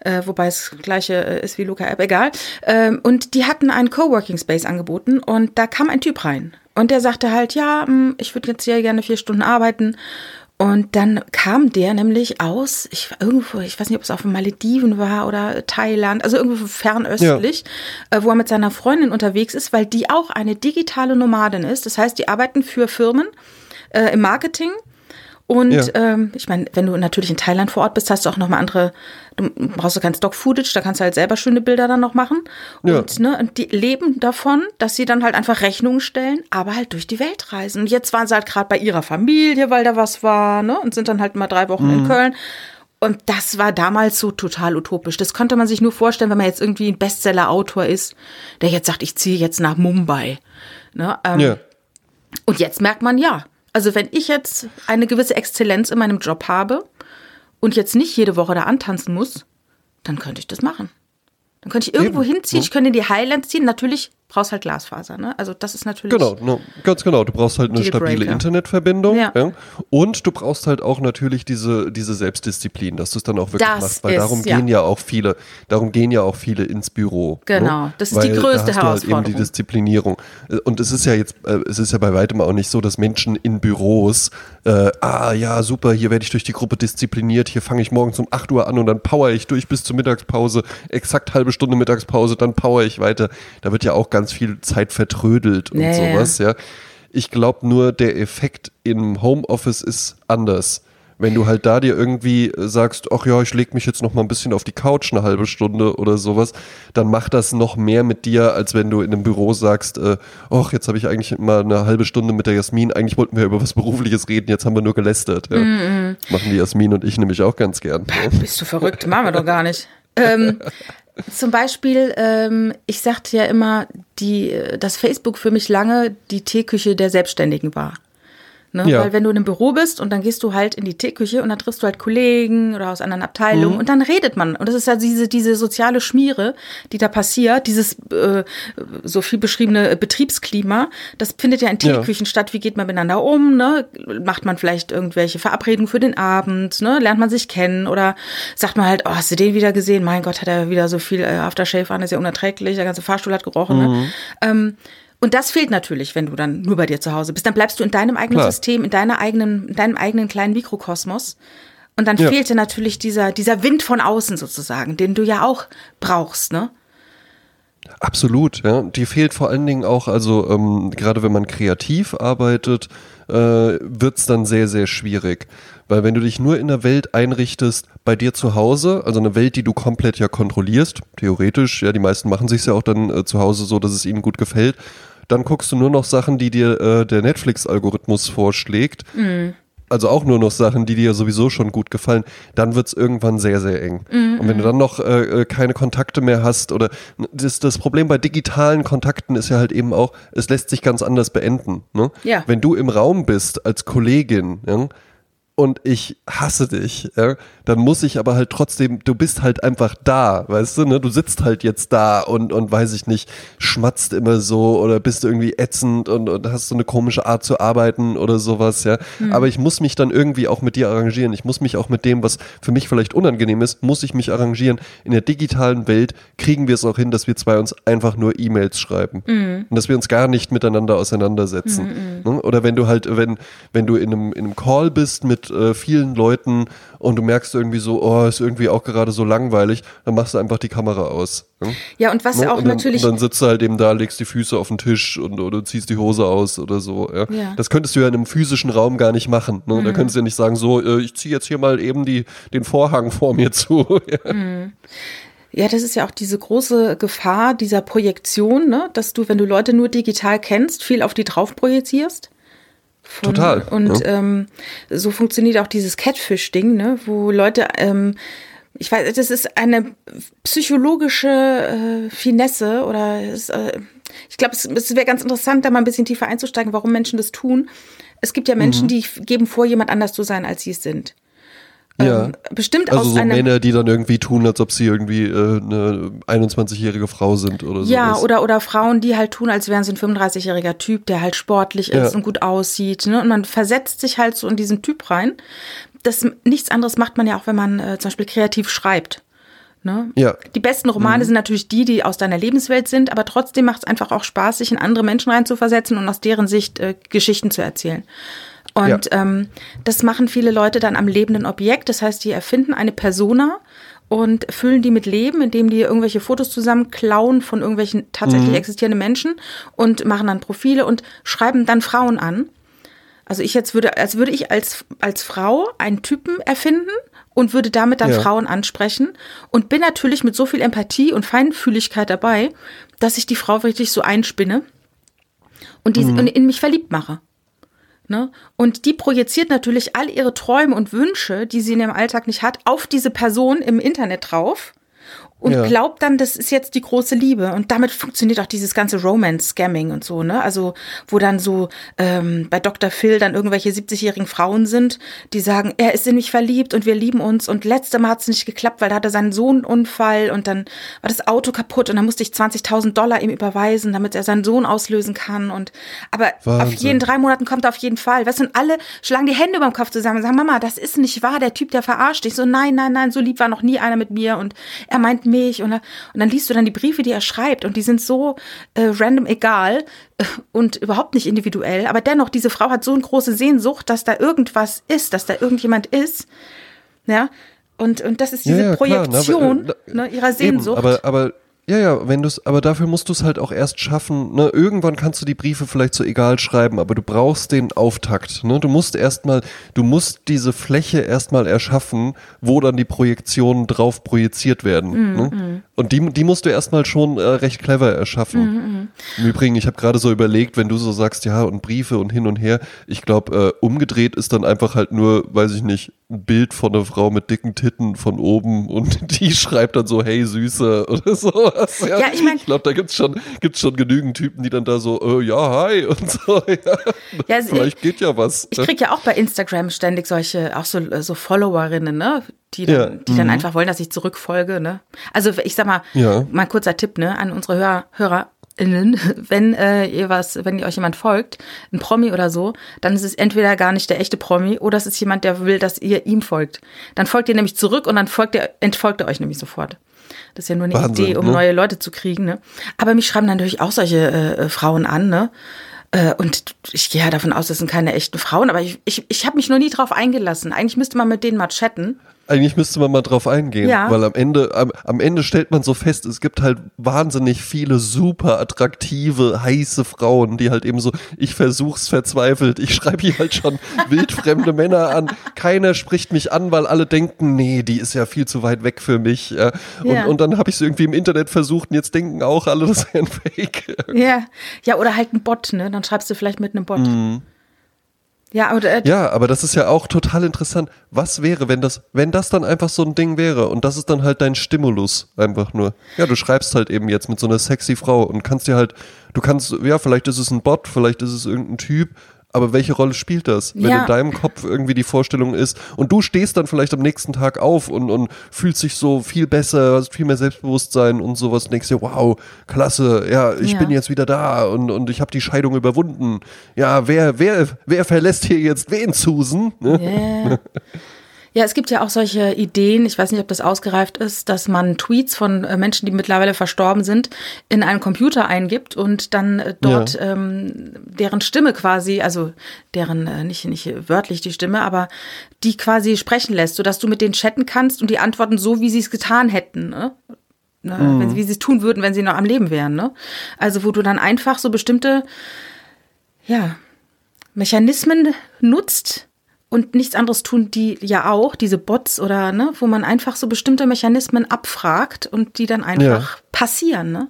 Äh, wobei es gleiche äh, ist wie Luca App, egal. Ähm, und die hatten einen Coworking Space angeboten und da kam ein Typ rein. Und der sagte halt, ja, mh, ich würde jetzt hier gerne vier Stunden arbeiten. Und dann kam der nämlich aus, ich irgendwo, ich weiß nicht, ob es auf den Malediven war oder Thailand, also irgendwo fernöstlich, äh, wo er mit seiner Freundin unterwegs ist, weil die auch eine digitale Nomadin ist. Das heißt, die arbeiten für Firmen äh, im Marketing. Und Ja. ähm, ich meine, wenn du natürlich in Thailand vor Ort bist, hast du auch nochmal andere, du brauchst du kein Stock-Footage, da kannst du halt selber schöne Bilder dann noch machen. Ja. Und, ne, und die leben davon, dass sie dann halt einfach Rechnungen stellen, aber halt durch die Welt reisen. Und jetzt waren sie halt gerade bei ihrer Familie, weil da was war, ne? Und sind dann halt mal drei Wochen Mhm. in Köln. Und das war damals so total utopisch. Das konnte man sich nur vorstellen, wenn man jetzt irgendwie ein Bestseller-Autor ist, der jetzt sagt, ich ziehe jetzt nach Mumbai. Ne? Ähm, ja. und jetzt merkt man ja. Also wenn ich jetzt eine gewisse Exzellenz in meinem Job habe und jetzt nicht jede Woche da antanzen muss, dann könnte ich das machen. Dann könnte ich irgendwo Eben, hinziehen, ich könnte in die Highlands ziehen. Natürlich brauchst halt Glasfaser, ne? Also das ist natürlich. Genau, no, ganz genau. Du brauchst halt eine stabile Internetverbindung. Ja. Ja. Und du brauchst halt auch natürlich diese, diese Selbstdisziplin, dass du es dann auch wirklich Das machst. Weil ist, darum ja. gehen ja auch viele, darum gehen ja auch viele ins Büro. Genau, ne? das ist die Weil größte da hast Du halt eben Herausforderung. die Disziplinierung. Äh, Und es ist ja jetzt, äh, es ist ja bei weitem auch nicht so, dass Menschen in Büros, äh, ah ja, super, hier werde ich durch die Gruppe diszipliniert, hier fange ich morgens um 8 Uhr an und dann power ich durch bis zur Mittagspause, exakt halbe Stunde Mittagspause, dann power ich weiter. Da wird ja auch ganz viel Zeit vertrödelt und Ja, ja, ja. sowas, ja. Ich glaube nur, der Effekt im Homeoffice ist anders. Wenn du halt da dir irgendwie äh, sagst, ach ja, ich leg mich jetzt noch mal ein bisschen auf die Couch eine halbe Stunde oder sowas, dann macht das noch mehr mit dir, als wenn du in einem Büro sagst, äh, ach, jetzt habe ich eigentlich mal eine halbe Stunde mit der Jasmin, eigentlich wollten wir über was Berufliches reden, jetzt haben wir nur gelästert. Ja. Mhm, Machen die Jasmin und ich nämlich auch ganz gern. Ja. Bist du verrückt? Machen wir doch gar nicht. Ähm, zum Beispiel, ähm, ich sagte ja immer, die, äh, dass Facebook für mich lange die Teeküche der Selbstständigen war. Ne? Ja. Weil wenn du in einem Büro bist und dann gehst du halt in die Teeküche und dann triffst du halt Kollegen oder aus anderen Abteilungen Mhm. und dann redet man. Und das ist ja diese, diese soziale Schmiere, die da passiert, dieses äh, so viel beschriebene Betriebsklima, das findet ja in Ja. Teeküchen statt. Wie geht man miteinander um? Ne? Macht man vielleicht irgendwelche Verabredungen für den Abend? Ne? Lernt man sich kennen? Oder sagt man halt, oh, hast du den wieder gesehen? Mein Gott, hat er wieder so viel äh, Aftershave an, ist ja unerträglich, der ganze Fahrstuhl hat gerochen. Ne? Ähm, und das fehlt natürlich, wenn du dann nur bei dir zu Hause bist. Dann bleibst du in deinem eigenen Klar. System, in deiner eigenen, in deinem eigenen kleinen Mikrokosmos. Und dann Ja. fehlte natürlich dieser, dieser Wind von außen sozusagen, den du ja auch brauchst, ne? Absolut, ja. Die fehlt vor allen Dingen auch, also ähm, gerade wenn man kreativ arbeitet, äh, wird es dann sehr, sehr schwierig. Weil wenn du dich nur in der Welt einrichtest, bei dir zu Hause, also eine Welt, die du komplett ja kontrollierst, theoretisch, ja, die meisten machen sich ja auch dann äh, zu Hause so, dass es ihnen gut gefällt, dann guckst du nur noch Sachen, die dir äh, der Netflix-Algorithmus vorschlägt. Also auch nur noch Sachen, die dir sowieso schon gut gefallen, dann wird's irgendwann sehr, sehr eng. Und wenn du dann noch äh, äh, keine Kontakte mehr hast oder das, das Problem bei digitalen Kontakten ist ja halt eben auch, es lässt sich ganz anders beenden. Ne? Ja. Wenn du im Raum bist als Kollegin, ja, und ich hasse dich, ja, dann muss ich aber halt trotzdem, du bist halt einfach da, weißt du, ne? Du sitzt halt jetzt da und, und weiß ich nicht, schmatzt immer so oder bist irgendwie ätzend und, und hast so eine komische Art zu arbeiten oder sowas, ja. Aber ich muss mich dann irgendwie auch mit dir arrangieren. Ich muss mich auch mit dem, was für mich vielleicht unangenehm ist, muss ich mich arrangieren. In der digitalen Welt kriegen wir es auch hin, dass wir zwei uns einfach nur E-Mails schreiben. Und dass wir uns gar nicht miteinander auseinandersetzen. Ne? Oder wenn du halt, wenn, wenn du in einem, in einem Call bist mit mit äh, vielen Leuten und du merkst irgendwie so, oh, ist irgendwie auch gerade so langweilig, dann machst du einfach die Kamera aus. Ne? Ja, und was ne? auch und dann, natürlich. Und dann sitzt du halt eben da, legst die Füße auf den Tisch und oder ziehst die Hose aus oder so. Ja? ja. Das könntest du ja in einem physischen Raum gar nicht machen. Ne? Mhm. Da könntest du ja nicht sagen, so, äh, ich ziehe jetzt hier mal eben die, den Vorhang vor mir zu. ja. Mhm. Ja, das ist ja auch diese große Gefahr dieser Projektion, ne? dass du, wenn du Leute nur digital kennst, viel auf die drauf projizierst. Von, Total. Und ja. ähm, so funktioniert auch dieses Catfish-Ding, ne? wo Leute, ähm, ich weiß, das ist eine psychologische äh, Finesse oder ist, äh, ich glaube, es, es wäre ganz interessant, da mal ein bisschen tiefer einzusteigen, warum Menschen das tun. Es gibt ja Menschen, mhm. die geben vor, jemand anders zu sein, als sie es sind. Ja. Ähm, bestimmt also aus so einer, Männer, die dann irgendwie tun, als ob sie irgendwie äh, eine 21-jährige Frau sind oder so. Ja, oder, oder Frauen, die halt tun, als wären sie ein 35-jähriger Typ, der halt sportlich ist ja. und gut aussieht. Ne? Und man versetzt sich halt so in diesen Typ rein. Das, nichts anderes macht man ja auch, wenn man äh, zum Beispiel kreativ schreibt. Ne? Ja. Die besten Romane mhm. sind natürlich die, die aus deiner Lebenswelt sind, aber trotzdem macht es einfach auch Spaß, sich in andere Menschen reinzuversetzen und aus deren Sicht äh, Geschichten zu erzählen. Und ja. ähm, das machen viele Leute dann am lebenden Objekt. Das heißt, die erfinden eine Persona und füllen die mit Leben, indem die irgendwelche Fotos zusammen klauen von irgendwelchen tatsächlich mhm. existierenden Menschen und machen dann Profile und schreiben dann Frauen an. Also ich jetzt würde, als würde ich als, als Frau einen Typen erfinden und würde damit dann ja. Frauen ansprechen und bin natürlich mit so viel Empathie und Feinfühligkeit dabei, dass ich die Frau richtig so einspinne und, die, mhm. und in mich verliebt mache. Ne? Und die projiziert natürlich all ihre Träume und Wünsche, die sie in ihrem Alltag nicht hat, auf diese Person im Internet drauf und ja. glaubt dann, das ist jetzt die große Liebe. Und damit funktioniert auch dieses ganze Romance-Scamming und so, ne? Also, wo dann so ähm, bei Dr. Phil dann irgendwelche 70-jährigen Frauen sind, die sagen, er ist in mich verliebt und wir lieben uns. Und letzte Mal hat es nicht geklappt, weil da hatte seinen Sohn einen Unfall und dann war das Auto kaputt und dann musste ich 20.000 Dollar ihm überweisen, damit er seinen Sohn auslösen kann. Und aber Wahnsinn. auf jeden drei Monaten kommt er auf jeden Fall. Weißt du, und alle schlagen die Hände über den Kopf zusammen und sagen, Mama, das ist nicht wahr, der Typ, der verarscht dich. So, nein, nein, nein, so lieb war noch nie einer mit mir. Und er meint mich und, und dann liest du dann die Briefe, die er schreibt und die sind so äh, random egal äh, und überhaupt nicht individuell, aber dennoch, diese Frau hat so eine große Sehnsucht, dass da irgendwas ist, dass da irgendjemand ist, ja, und, und das ist diese ja, ja, Projektion klar, na, ne, ihrer Sehnsucht. Eben, aber, aber ja, ja, wenn du aber dafür musst du es halt auch erst schaffen. Ne? Irgendwann kannst du die Briefe vielleicht so egal schreiben, aber du brauchst den Auftakt. Ne? Du musst erstmal, du musst diese Fläche erstmal erschaffen, wo dann die Projektionen drauf projiziert werden. Mm, ne? Mm. Und die, die musst du erstmal schon äh, recht clever erschaffen. Mm, mm. Im Übrigen, ich habe gerade so überlegt, wenn du so sagst, ja, und Briefe und hin und her, ich glaube, äh, umgedreht ist dann einfach halt nur, weiß ich nicht, ein Bild von einer Frau mit dicken Titten von oben und die schreibt dann so, hey Süße oder sowas. Ja, ja ich, mein, ich glaube, da gibt's schon, gibt's schon genügend Typen, die dann da so, äh, ja, hi und so. Ja. ja also Vielleicht geht ja was. Ich krieg ja auch bei Instagram ständig solche, auch so, so Followerinnen, ne? Die dann, ja. die mhm. dann einfach wollen, dass ich zurückfolge, ne? Also ich sag mal, ja. mal kurzer Tipp, ne, an unsere Hörer, Hörer, wenn äh, ihr was, wenn ihr euch jemand folgt, ein Promi oder so, dann ist es entweder gar nicht der echte Promi oder es ist jemand, der will, dass ihr ihm folgt. Dann folgt ihr nämlich zurück und dann folgt ihr, entfolgt ihr euch nämlich sofort. Das ist ja nur eine Wahnsinn, Idee, um ne? neue Leute zu kriegen. Ne? Aber mich schreiben natürlich auch solche äh, Frauen an, ne? Äh, und ich gehe ja davon aus, das sind keine echten Frauen, aber ich, ich, ich habe mich noch nie drauf eingelassen. Eigentlich müsste man mit denen mal chatten. Eigentlich müsste man mal drauf eingehen, ja. weil am Ende, am, am, Ende stellt man so fest, es gibt halt wahnsinnig viele super attraktive, heiße Frauen, die halt eben so, ich versuch's verzweifelt, ich schreibe hier halt schon wildfremde Männer an, keiner spricht mich an, weil alle denken, nee, die ist ja viel zu weit weg für mich. Ja. Und, ja. und dann habe ich es irgendwie im Internet versucht und jetzt denken auch alle, das wäre ein Fake. Ja, ja, oder halt ein Bot, ne? Dann schreibst du vielleicht mit einem Bot. Mhm. Ja, aber, äh, ja, aber das ist ja auch total interessant. Was wäre, wenn das, wenn das dann einfach so ein Ding wäre und das ist dann halt dein Stimulus einfach nur. Ja, du schreibst halt eben jetzt mit so einer sexy Frau und kannst dir halt, du kannst, ja, vielleicht ist es ein Bot, vielleicht ist es irgendein Typ, aber welche Rolle spielt das, wenn ja. in deinem Kopf irgendwie die Vorstellung ist und du stehst dann vielleicht am nächsten Tag auf und, und fühlst dich so viel besser, hast viel mehr Selbstbewusstsein und sowas und denkst dir, wow, klasse, ja, ich ja. bin jetzt wieder da und, und ich habe die Scheidung überwunden. Ja, wer, wer, wer verlässt hier jetzt wen, Susan? Yeah. Ja, es gibt ja auch solche Ideen, ich weiß nicht, ob das ausgereift ist, dass man Tweets von äh, Menschen, die mittlerweile verstorben sind, in einen Computer eingibt und dann äh, dort ja. ähm, deren Stimme quasi, also deren, äh, nicht, nicht wörtlich die Stimme, aber die quasi sprechen lässt, sodass du mit denen chatten kannst und die antworten so, wie sie es getan hätten. Ne? Ne? Mhm. Wenn, wie sie es tun würden, wenn sie noch am Leben wären. Ne? Also wo du dann einfach so bestimmte, ja, Mechanismen nutzt, und nichts anderes tun die ja auch, diese Bots oder, ne, wo man einfach so bestimmte Mechanismen abfragt und die dann einfach ja. passieren, ne?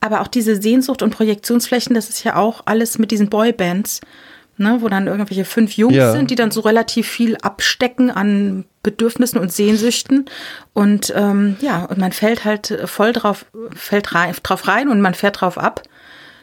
Aber auch diese Sehnsucht und Projektionsflächen, das ist ja auch alles mit diesen Boybands, ne, wo dann irgendwelche fünf Jungs ja. sind, die dann so relativ viel abstecken an Bedürfnissen und Sehnsüchten. Und ähm, ja, und man fällt halt voll drauf, fällt rein, drauf rein und man fährt drauf ab.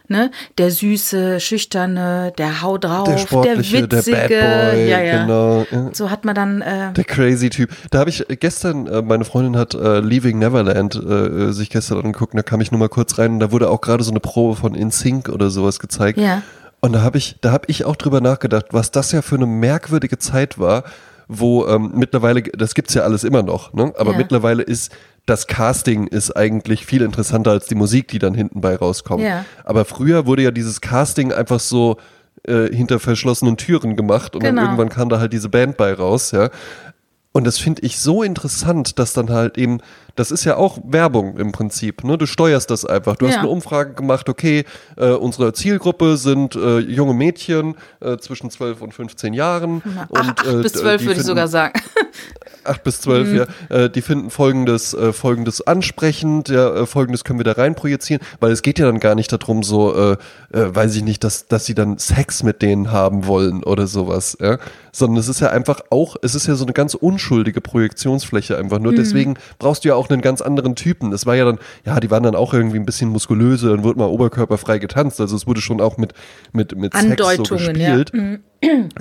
Ne? Der süße, schüchterne, der Hau drauf, der, Sportliche, der witzige, der Bad Boy, ja, ja. genau. Ja. So hat man dann äh, der crazy Typ. Da habe ich gestern, äh, meine Freundin hat äh, Leaving Neverland äh, sich gestern angeguckt, da kam ich nur mal kurz rein und da wurde auch gerade so eine Probe von In Sync oder sowas gezeigt. Ja. Und da habe ich, da habe ich auch drüber nachgedacht, was das ja für eine merkwürdige Zeit war, wo ähm, mittlerweile, das gibt's ja alles immer noch, ne? aber ja. mittlerweile ist das Casting ist eigentlich viel interessanter als die Musik, die dann hinten bei rauskommt. Ja. Aber früher wurde ja dieses Casting einfach so äh, hinter verschlossenen Türen gemacht und genau. dann irgendwann kam da halt diese Band bei raus, ja. Und das finde ich so interessant, dass dann halt eben, das ist ja auch Werbung im Prinzip, ne? Du steuerst das einfach. Du ja. hast eine Umfrage gemacht, okay, äh, unsere Zielgruppe sind äh, junge Mädchen äh, zwischen 12 und 15 Jahren. Ach, und, acht äh, bis zwölf würde ich sogar sagen. Acht bis zwölf, mhm. ja. Äh, die finden folgendes, äh, folgendes ansprechend, ja, äh, folgendes können wir da rein projizieren, weil es geht ja dann gar nicht darum, so, äh, äh, weiß ich nicht, dass, dass sie dann Sex mit denen haben wollen oder sowas, ja. Sondern es ist ja einfach auch, es ist ja so eine ganz unschuldige Projektionsfläche einfach nur. Mhm. Deswegen brauchst du ja auch einen ganz anderen Typen. Es war ja dann, ja, die waren dann auch irgendwie ein bisschen muskulöse, dann wurde mal oberkörperfrei getanzt. Also es wurde schon auch mit, mit, mit Sex so gespielt. Ja. Mhm.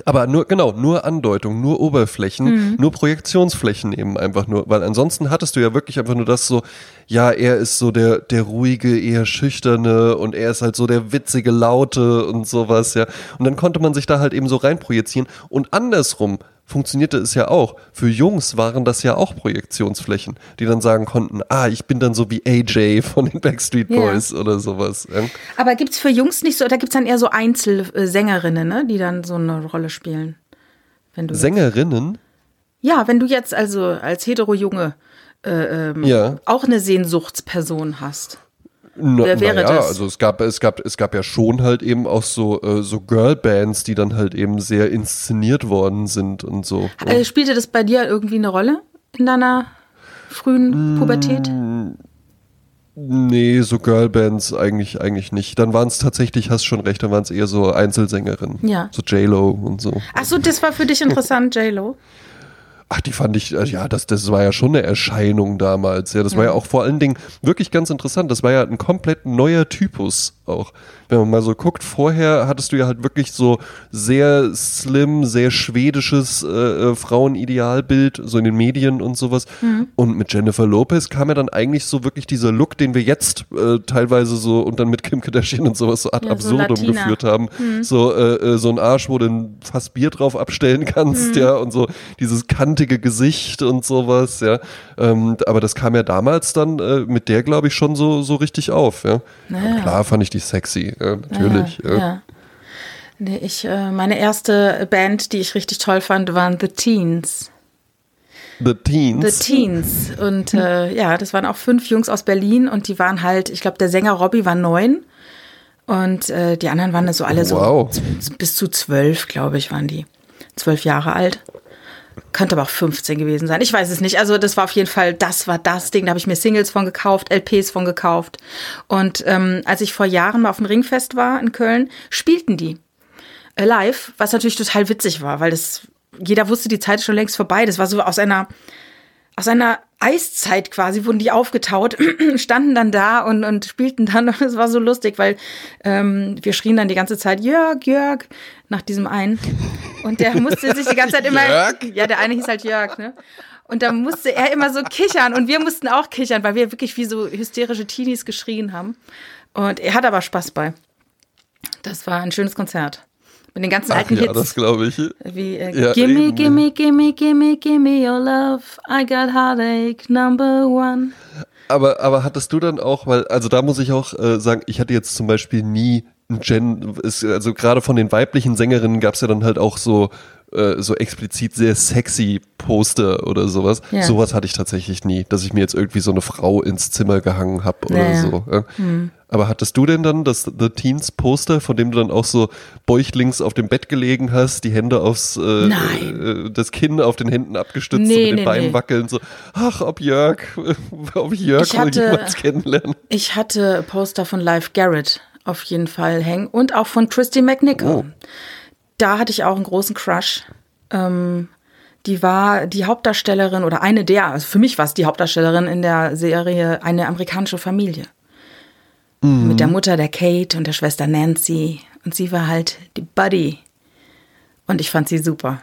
Aber nur, genau, nur Andeutung, nur Oberflächen, mhm. nur Projektionsflächen eben einfach nur, weil ansonsten hattest du ja wirklich einfach nur das so, ja, er ist so der, der ruhige, eher schüchterne und er ist halt so der witzige, laute und sowas, ja. Und dann konnte man sich da halt eben so reinprojizieren und andersrum funktionierte es ja auch. Für Jungs waren das ja auch Projektionsflächen, die dann sagen konnten, ah, ich bin dann so wie AJ von den Backstreet Boys ja. oder sowas. Aber gibt es für Jungs nicht so, da gibt es dann eher so Einzelsängerinnen, ne, die dann so eine Rolle spielen? Sängerinnen? ja, wenn du jetzt also als hetero-Junge äh, ähm, ja. auch eine Sehnsuchtsperson hast. Na, Wer wäre naja, das? Also es gab, es gab, es gab ja schon halt eben auch so, äh, so Girlbands, die dann halt eben sehr inszeniert worden sind und so. Äh, spielte das bei dir irgendwie eine Rolle in deiner frühen Pubertät? Nee, so Girlbands eigentlich, eigentlich nicht. Dann waren es tatsächlich, hast schon recht, dann waren es eher so Einzelsängerinnen. Ja. So J-Lo und so. Ach so, das war für dich interessant, J-Lo? Ach, die fand ich, äh, ja, das, das war ja schon eine Erscheinung damals. Ja, das war ja auch vor allen Dingen wirklich ganz interessant. Das war ja ein komplett neuer Typus auch wenn man mal so guckt, vorher hattest du ja halt wirklich so sehr slim, sehr schwedisches äh, äh, Frauenidealbild, so in den Medien und sowas. Mhm. Und mit Jennifer Lopez kam ja dann eigentlich so wirklich dieser Look, den wir jetzt äh, teilweise so und dann mit Kim Kardashian und sowas so ad ja, absurdum so geführt haben. Mhm. So, äh, äh, so ein Arsch, wo du ein fast Bier drauf abstellen kannst, mhm. ja, und so dieses kantige Gesicht und sowas, ja. Ähm, aber das kam ja damals dann äh, mit der, glaube ich, schon so, so richtig auf, ja. Naja. Klar fand ich die sexy ja, natürlich. Ja, ja. Nee, ich, äh, meine erste Band, die ich richtig toll fand, waren The Teens. The Teens. The Teens. Und äh, ja, das waren auch fünf Jungs aus Berlin und die waren halt, ich glaube, der Sänger Robbie war neun und äh, die anderen waren so alle wow. so bis zu zwölf, glaube ich, waren die. Zwölf Jahre alt. Könnte aber auch 15 gewesen sein. Ich weiß es nicht. Also das war auf jeden Fall, das war das Ding. Da habe ich mir Singles von gekauft, LPs von gekauft. Und ähm, als ich vor Jahren mal auf dem Ringfest war in Köln, spielten die live, was natürlich total witzig war, weil das jeder wusste, die Zeit ist schon längst vorbei. Das war so aus einer aus einer Eiszeit quasi wurden die aufgetaut, standen dann da und, und spielten dann. Und es war so lustig, weil ähm, wir schrien dann die ganze Zeit, Jörg, Jörg, nach diesem einen. Und der musste sich die ganze Zeit immer. Jörg? Ja, der eine hieß halt Jörg, ne? Und da musste er immer so kichern und wir mussten auch kichern, weil wir wirklich wie so hysterische Teenies geschrien haben. Und er hat aber Spaß bei. Das war ein schönes Konzert. Mit den ganzen Ach alten ja, Hits. das glaube ich. Wie äh, Ja, Gimme, eben. gimme, gimme, gimme, gimme your love. I got heartache number one. Aber, aber hattest du dann auch, weil, also da muss ich auch äh, sagen, ich hatte jetzt zum Beispiel nie ein Gen, ist, also gerade von den weiblichen Sängerinnen gab es ja dann halt auch so, äh, so explizit sehr sexy Poster oder sowas. Ja. Sowas hatte ich tatsächlich nie, dass ich mir jetzt irgendwie so eine Frau ins Zimmer gehangen habe oder Naja. so. Ja. Aber hattest du denn dann das The Teens Poster, von dem du dann auch so bäuchlings auf dem Bett gelegen hast, die Hände aufs, äh, äh, das Kinn auf den Händen abgestützt, Nee, so mit den nee, Beinen nee. wackeln, so, ach, ob Jörg, ob Jörg Ich hatte- jemals kennenlernen. Ich hatte Poster von Live Garrett auf jeden Fall hängen und auch von Christy McNichol. Oh. Da hatte ich auch einen großen Crush. Ähm, die war die Hauptdarstellerin oder eine der, also für mich war es die Hauptdarstellerin in der Serie Eine amerikanische Familie. Mhm. Mit der Mutter der Kate und der Schwester Nancy. Und sie war halt die Buddy. Und ich fand sie super.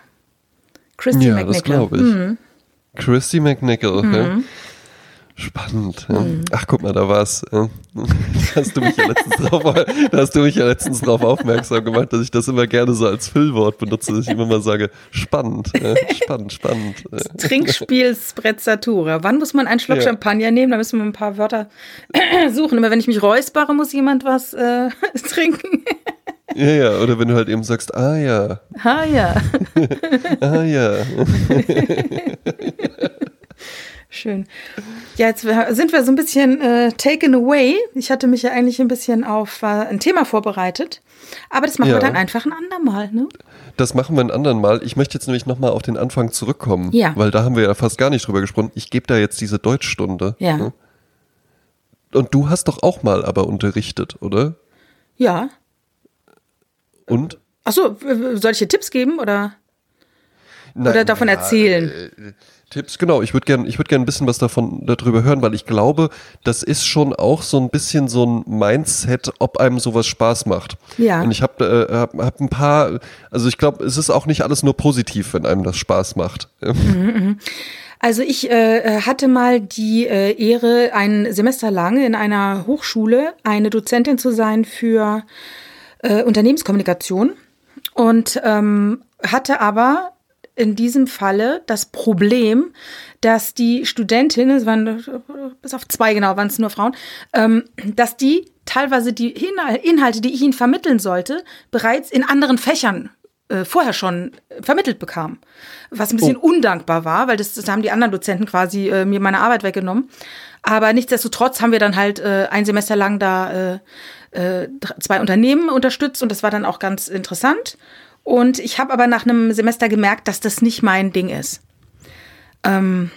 Christy Ja, das McNichol. glaube ich. Mhm. Christy McNichol. Ja. Spannend. Ja. Mhm. Ach, guck mal, da war's. Ja. Da hast du mich ja letztens drauf, da hast du mich ja letztens drauf aufmerksam gemacht, dass ich das immer gerne so als Füllwort benutze, dass ich immer mal sage, spannend, ja. spannend, spannend. Ja. Trinkspiel Sprezzatura. Wann muss man einen Schluck Ja. Champagner nehmen? Da müssen wir ein paar Wörter suchen. Immer wenn ich mich räuspere, muss jemand was äh, trinken. ja, ja, oder wenn du halt eben sagst, ah ja, ah ja, ah ja. schön. Ja, jetzt sind wir so ein bisschen äh, taken away. Ich hatte mich ja eigentlich ein bisschen auf äh, ein Thema vorbereitet. Aber das machen Ja. wir dann einfach ein andermal. Ne? Das machen wir ein anderen Mal. Ich möchte jetzt nämlich nochmal auf den Anfang zurückkommen, Ja. weil da haben wir ja fast gar nicht drüber gesprochen. Ich gebe da jetzt diese Deutschstunde. Ja. ne? Und du hast doch auch mal aber unterrichtet, oder? Ja. Und? Achso, soll ich dir Tipps geben oder? Na, Oder davon erzählen. äh, Tipps, genau. Ich würde gerne ich würd gern ein bisschen was davon darüber hören, weil ich glaube, das ist schon auch so ein bisschen so ein Mindset, ob einem sowas Spaß macht. Ja. Und ich habe äh, hab, hab ein paar, also ich glaube, es ist auch nicht alles nur positiv, wenn einem das Spaß macht. Also ich äh, hatte mal die äh, Ehre, ein Semester lang in einer Hochschule eine Dozentin zu sein für äh, Unternehmenskommunikation und ähm, hatte aber in diesem Falle das Problem, dass die Studentinnen, es waren bis auf zwei genau, waren es nur Frauen, ähm, dass die teilweise die Inhal- Inhalte, die ich ihnen vermitteln sollte, bereits in anderen Fächern äh, vorher schon vermittelt bekam. Was ein bisschen undankbar war, weil das, das haben die anderen Dozenten quasi äh, mir meine Arbeit weggenommen. Aber nichtsdestotrotz haben wir dann halt äh, ein Semester lang da äh, äh, zwei Unternehmen unterstützt und das war dann auch ganz interessant. Und ich habe aber nach einem Semester gemerkt, dass das nicht mein Ding ist. Ähm,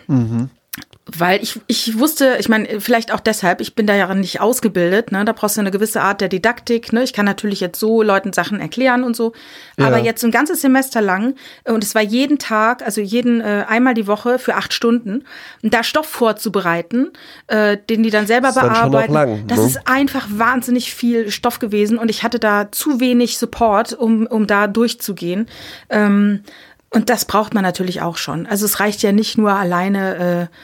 Weil ich, ich wusste, ich meine, vielleicht auch deshalb, ich bin da ja nicht ausgebildet, ne? Da brauchst du eine gewisse Art der Didaktik, ne? Ich kann natürlich jetzt so Leuten Sachen erklären und so. Aber Ja. jetzt ein ganzes Semester lang, und es war jeden Tag, also jeden äh, einmal die Woche für acht Stunden, und da Stoff vorzubereiten, äh, den die dann selber ist dann bearbeiten. lang, das ne? ist einfach wahnsinnig viel Stoff gewesen und ich hatte da zu wenig Support, um, um da durchzugehen. Ähm, und das braucht man natürlich auch schon. Also es reicht ja nicht nur alleine äh,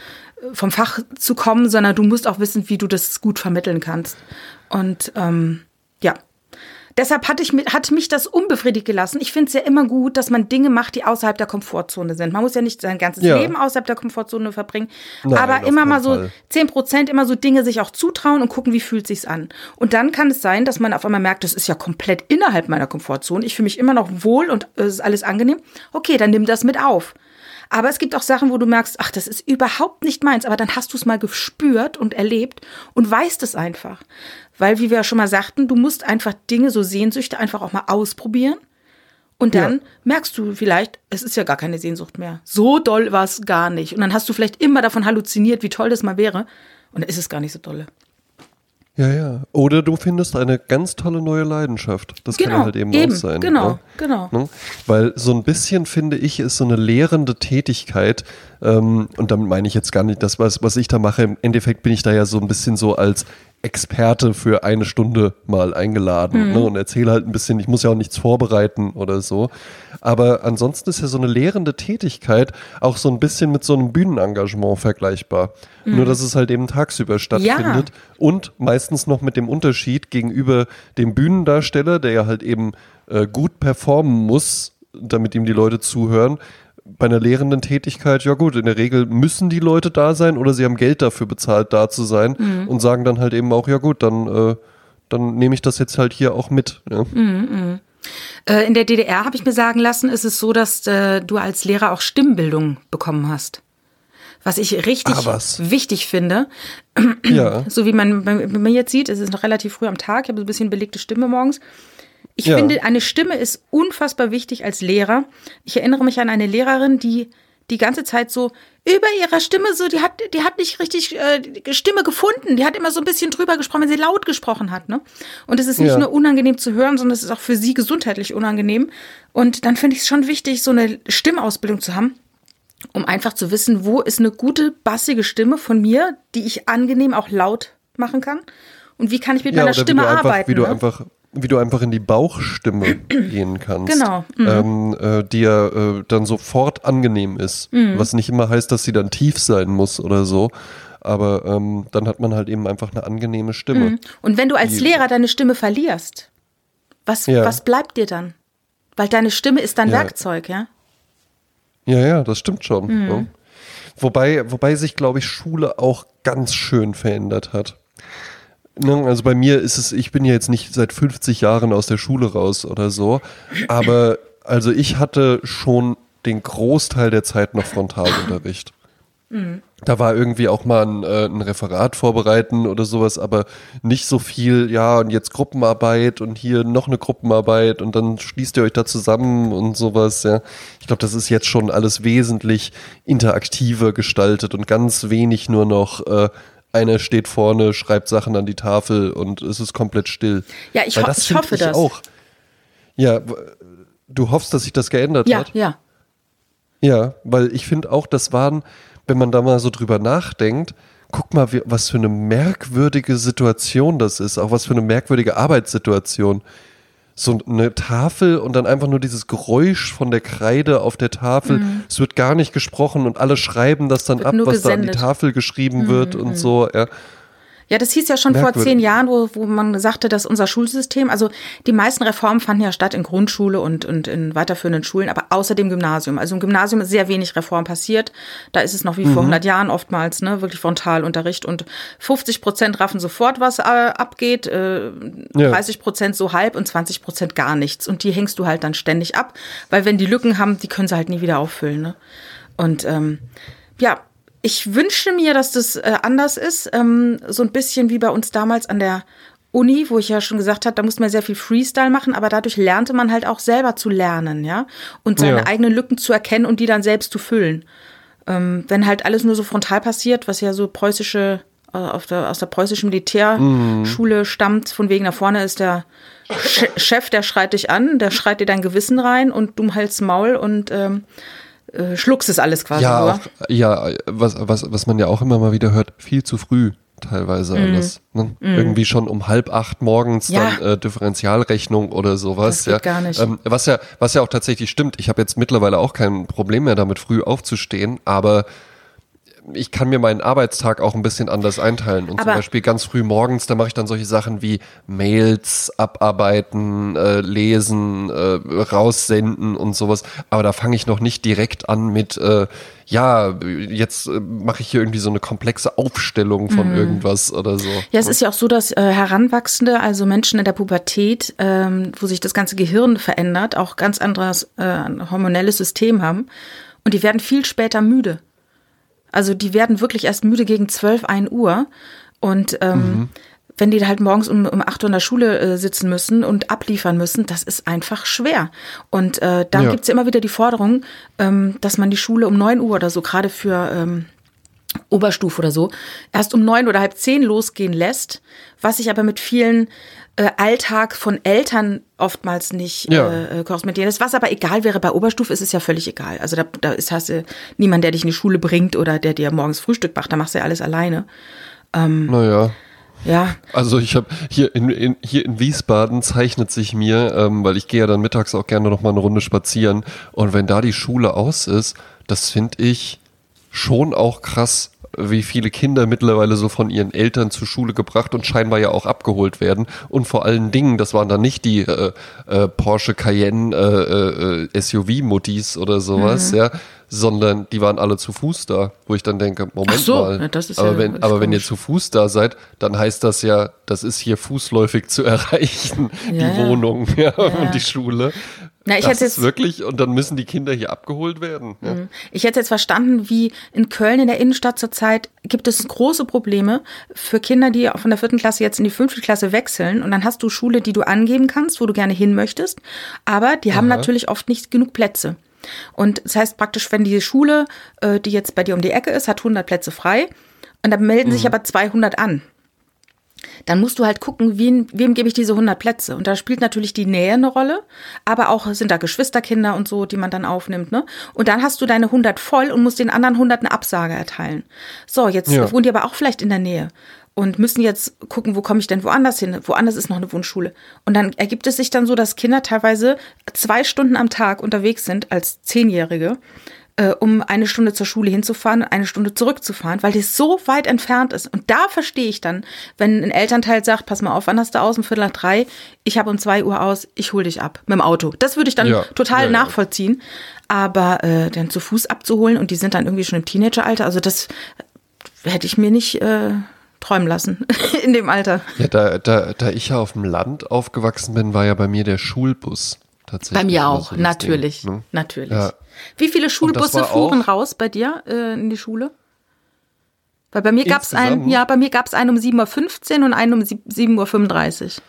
vom Fach zu kommen, sondern du musst auch wissen, wie du das gut vermitteln kannst. Und ähm, ja. Deshalb hatte ich, hat mich das unbefriedigt gelassen. Ich finde es ja immer gut, dass man Dinge macht, die außerhalb der Komfortzone sind. Man muss ja nicht sein ganzes Ja. Leben außerhalb der Komfortzone verbringen, Nein, aber immer mal so. 10 Prozent immer so Dinge sich auch zutrauen und gucken, wie fühlt sich's an. Und dann kann es sein, dass man auf einmal merkt, das ist ja komplett innerhalb meiner Komfortzone. Ich fühle mich immer noch wohl und äh, es ist alles angenehm. Okay, dann nimm das mit auf. Aber es gibt auch Sachen, wo du merkst, ach, das ist überhaupt nicht meins, aber dann hast du es mal gespürt und erlebt und weißt es einfach. Weil, wie wir ja schon mal sagten, du musst einfach Dinge, so Sehnsüchte einfach auch mal ausprobieren. Und dann Ja. merkst du vielleicht, es ist ja gar keine Sehnsucht mehr. So doll war es gar nicht. Und dann hast du vielleicht immer davon halluziniert, wie toll das mal wäre. Und dann ist es gar nicht so dolle. Ja, ja. Oder du findest eine ganz tolle neue Leidenschaft. Das kann Genau, ja halt eben, eben, auch sein. genau, ne? genau. Ne? Weil so ein bisschen finde ich, ist so eine lehrende Tätigkeit, ähm, und damit meine ich jetzt gar nicht das, was, was ich da mache. Im Endeffekt bin ich da ja so ein bisschen so als Experte für eine Stunde mal eingeladen Mhm. ne, und erzähle halt ein bisschen, ich muss ja auch nichts vorbereiten oder so. Aber ansonsten ist ja so eine lehrende Tätigkeit auch so ein bisschen mit so einem Bühnenengagement vergleichbar. Nur, dass es halt eben tagsüber stattfindet und meistens noch mit dem Unterschied gegenüber dem Bühnendarsteller, der ja halt eben äh, gut performen muss, damit ihm die Leute zuhören. Bei einer lehrenden Tätigkeit, ja gut, in der Regel müssen die Leute da sein oder sie haben Geld dafür bezahlt, da zu sein Mhm. und sagen dann halt eben auch, ja gut, dann, äh, dann nehme ich das jetzt halt hier auch mit. Ja. Mhm. Äh, in der DDR habe ich mir sagen lassen, ist es so, dass äh, du als Lehrer auch Stimmbildung bekommen hast. Was ich richtig Ah, was? wichtig finde, ja. so wie man bei mir jetzt sieht, es ist noch relativ früh am Tag, ich habe so ein bisschen belegte Stimme morgens. Ich Ja. finde, eine Stimme ist unfassbar wichtig als Lehrer. Ich erinnere mich an eine Lehrerin, die die ganze Zeit so über ihrer Stimme so, die hat, die hat nicht richtig äh, Stimme gefunden. Die hat immer so ein bisschen drüber gesprochen, wenn sie laut gesprochen hat. Ne? Und es ist nicht Ja. nur unangenehm zu hören, sondern es ist auch für sie gesundheitlich unangenehm. Und dann finde ich es schon wichtig, so eine Stimmausbildung zu haben um einfach zu wissen, wo ist eine gute, bassige Stimme von mir, die ich angenehm auch laut machen kann. Und wie kann ich mit ja, meiner Stimme wie einfach, arbeiten? Wie du ne? einfach wie du einfach in die Bauchstimme gehen kannst. Genau, mhm. Ähm, äh, die ja äh, dann sofort angenehm ist. Mhm. Was nicht immer heißt, dass sie dann tief sein muss oder so. Aber ähm, dann hat man halt eben einfach eine angenehme Stimme. Mhm. Und wenn du als die- Lehrer deine Stimme verlierst, was, Ja. was bleibt dir dann? Weil deine Stimme ist dein Ja. Werkzeug, ja? Ja, ja, das stimmt schon. Mhm. ne? Wobei, wobei sich, glaube ich, Schule auch ganz schön verändert hat. Ne, Also bei mir ist es, ich bin ja jetzt nicht seit 50 Jahren aus der Schule raus oder so, aber also ich hatte schon den Großteil der Zeit noch Frontalunterricht. Da war irgendwie auch mal ein, äh, ein Referat vorbereiten oder sowas, aber nicht so viel, ja, und jetzt Gruppenarbeit und hier noch eine Gruppenarbeit und dann schließt ihr euch da zusammen und sowas, ja. Ich glaube, das ist jetzt schon alles wesentlich interaktiver gestaltet und ganz wenig nur noch, äh, einer steht vorne, schreibt Sachen an die Tafel und es ist komplett still. Ja, ich ho- ich find hoffe das. Auch. Ja, du hoffst, dass sich das geändert Ja, hat? ja. Ja, weil ich finde auch, das waren, wenn man da mal so drüber nachdenkt, guck mal, was für eine merkwürdige Situation das ist, auch was für eine merkwürdige Arbeitssituation. So eine Tafel und dann einfach nur dieses Geräusch von der Kreide auf der Tafel. Es wird gar nicht gesprochen und alle schreiben das dann ab, was da an die gesendet. Tafel geschrieben wird und so. Ja. Ja, das hieß ja schon vor Merkwürdig. zehn Jahren, wo, wo man sagte, dass unser Schulsystem, also die meisten Reformen fanden ja statt in Grundschule und, und in weiterführenden Schulen, aber außer dem Gymnasium. Also im Gymnasium ist sehr wenig Reform passiert. Da ist es noch wie Mhm. vor 100 Jahren oftmals, ne, wirklich Frontalunterricht und 50 Prozent raffen sofort, was äh, abgeht, äh, Ja. 30 Prozent so halb und 20 Prozent gar nichts. Und die hängst du halt dann ständig ab, weil wenn die Lücken haben, die können sie halt nie wieder auffüllen. Ne? Und ähm, ja, ich wünsche mir, dass das äh, anders ist. Ähm, so ein bisschen wie bei uns damals an der Uni, wo ich ja schon gesagt habe, da musste man sehr viel Freestyle machen, aber dadurch lernte man halt auch selber zu lernen, ja. Und seine Ja. eigenen Lücken zu erkennen und die dann selbst zu füllen. Ähm, wenn halt alles nur so frontal passiert, was ja so preußische, äh, der, aus der preußischen Militärschule stammt, von wegen da vorne ist der Che- Chef, der schreit dich an, der schreit dir dein Gewissen rein und du hältst Maul und ähm, äh, schluckst es alles quasi Ja, nur. auch, ja, was, was, was man ja auch immer mal wieder hört, viel zu früh teilweise alles. Ne? Irgendwie schon um halb acht morgens. Ja. dann äh, Differentialrechnung oder sowas. Das geht ja. gar nicht. Ähm, was ja, was ja auch tatsächlich stimmt. Ich habe jetzt mittlerweile auch kein Problem mehr damit, früh aufzustehen, aber ich kann mir meinen Arbeitstag auch ein bisschen anders einteilen. Und zum Aber- Beispiel ganz früh morgens, da mache ich dann solche Sachen wie Mails abarbeiten, äh, lesen, äh, raussenden und sowas. Aber da fange ich noch nicht direkt an mit, äh, ja, jetzt äh, mache ich hier irgendwie so eine komplexe Aufstellung von irgendwas oder so. Ja, es ist ja auch so, dass äh, Heranwachsende, also Menschen in der Pubertät, ähm, wo sich das ganze Gehirn verändert, auch ganz anderes äh, hormonelles System haben. Und die werden viel später müde. Also die werden wirklich erst müde gegen 12, 1 Uhr. Und ähm, wenn die halt morgens um, um 8 Uhr in der Schule äh, sitzen müssen und abliefern müssen, das ist einfach schwer. Und äh, dann Ja. gibt's ja immer wieder die Forderung, ähm, dass man die Schule um 9 Uhr oder so, gerade für ähm, Oberstufe oder so, erst um neun oder halb zehn losgehen lässt, was sich aber mit vielen äh, Alltag von Eltern oftmals nicht Ja. äh, äh, korrespondieren ist. Was aber egal wäre, bei Oberstufe ist es ja völlig egal. Also da, da ist, hast du niemand, der dich in die Schule bringt oder der dir morgens Frühstück macht, da machst du ja alles alleine. Naja. Ja, Also ich habe hier in, in, hier in Wiesbaden zeichnet sich mir, ähm, weil ich gehe ja dann mittags auch gerne noch mal eine Runde spazieren und wenn da die Schule aus ist, das finde ich schon auch krass. Wie viele Kinder mittlerweile so von ihren Eltern zur Schule gebracht und scheinbar ja auch abgeholt werden. Und vor allen Dingen, das waren dann nicht die äh, äh, Porsche Cayenne äh, äh, SUV-Muttis oder sowas, mhm. ja, sondern die waren alle zu Fuß da, wo ich dann denke, Moment so, mal, ja, aber, ja, wenn, aber wenn ihr zu Fuß da seid, dann heißt das ja, das ist hier fußläufig zu erreichen, ja, die Wohnung ja, und die Schule. Na, ich das hätte jetzt wirklich und dann müssen die Kinder hier abgeholt werden. Ja. Mhm. Ich hätte jetzt verstanden, wie in Köln in der Innenstadt zurzeit gibt es große Probleme für Kinder, die von der vierten Klasse jetzt in die fünfte Klasse wechseln und dann hast du Schule, die du angeben kannst, wo du gerne hin möchtest, aber die haben natürlich oft nicht genug Plätze. Und das heißt praktisch, wenn die Schule, äh, die jetzt bei dir um die Ecke ist, hat 100 Plätze frei und dann melden mhm. sich aber 200 an dann musst du halt gucken, wem, wem gebe ich diese 100 Plätze. Und da spielt natürlich die Nähe eine Rolle, aber auch sind da Geschwisterkinder und so, die man dann aufnimmt. Ne? Und dann hast du deine 100 voll und musst den anderen 100 eine Absage erteilen. So, jetzt ja. wohnen die aber auch vielleicht in der Nähe und müssen jetzt gucken, wo komme ich denn woanders hin? Woanders ist noch eine Wohnschule. Und dann ergibt es sich dann so, dass Kinder teilweise zwei Stunden am Tag unterwegs sind als Zehnjährige äh, um eine Stunde zur Schule hinzufahren und eine Stunde zurückzufahren, weil das so weit entfernt ist. Und da verstehe ich dann, wenn ein Elternteil sagt, pass mal auf, wann hast du aus? Um Viertel nach drei, ich habe um zwei Uhr aus, ich hole dich ab mit dem Auto. Das würde ich dann ja, total ja, nachvollziehen. Aber äh, dann zu Fuß abzuholen und die sind dann irgendwie schon im Teenageralter, also das hätte ich mir nicht äh, träumen lassen in dem Alter. Ja, da, da, da ich ja auf dem Land aufgewachsen bin, war ja bei mir der Schulbus tatsächlich. Bei mir auch, natürlich, Ding, ne? natürlich. Ja. Wie viele Schulbusse fuhren raus bei dir äh, in die Schule? Weil bei mir gab es einen, ja, bei mir gab es einen um 7.15 Uhr und einen um 7.35 Uhr.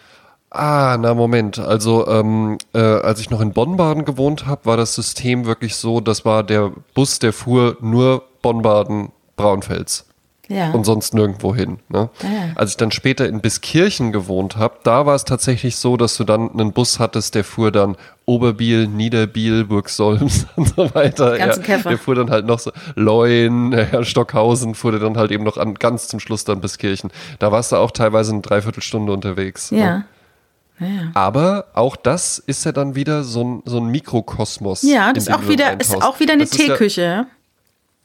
Ah, na Moment. Also ähm, äh, als ich noch in Bonn-Baden gewohnt habe, war das System wirklich so, das war der Bus, der fuhr nur Bonn-Baden-Braunfels ja. und sonst nirgendwo hin. Ne? Ja. Als ich dann später in Biskirchen gewohnt habe, da war es tatsächlich so, dass du dann einen Bus hattest, der fuhr dann Oberbiel, Niederbiel, Burgsolms und so weiter. Ja, der fuhr dann halt noch so Leuen, ja, Stockhausen, fuhr dann halt eben noch an, ganz zum Schluss dann Biskirchen. Da warst du auch teilweise eine Dreiviertelstunde unterwegs. Ja. Ne? Ja. Aber auch das ist ja dann wieder so ein, so ein Mikrokosmos. Ja, das ist auch, wieder, ist auch wieder eine Teeküche.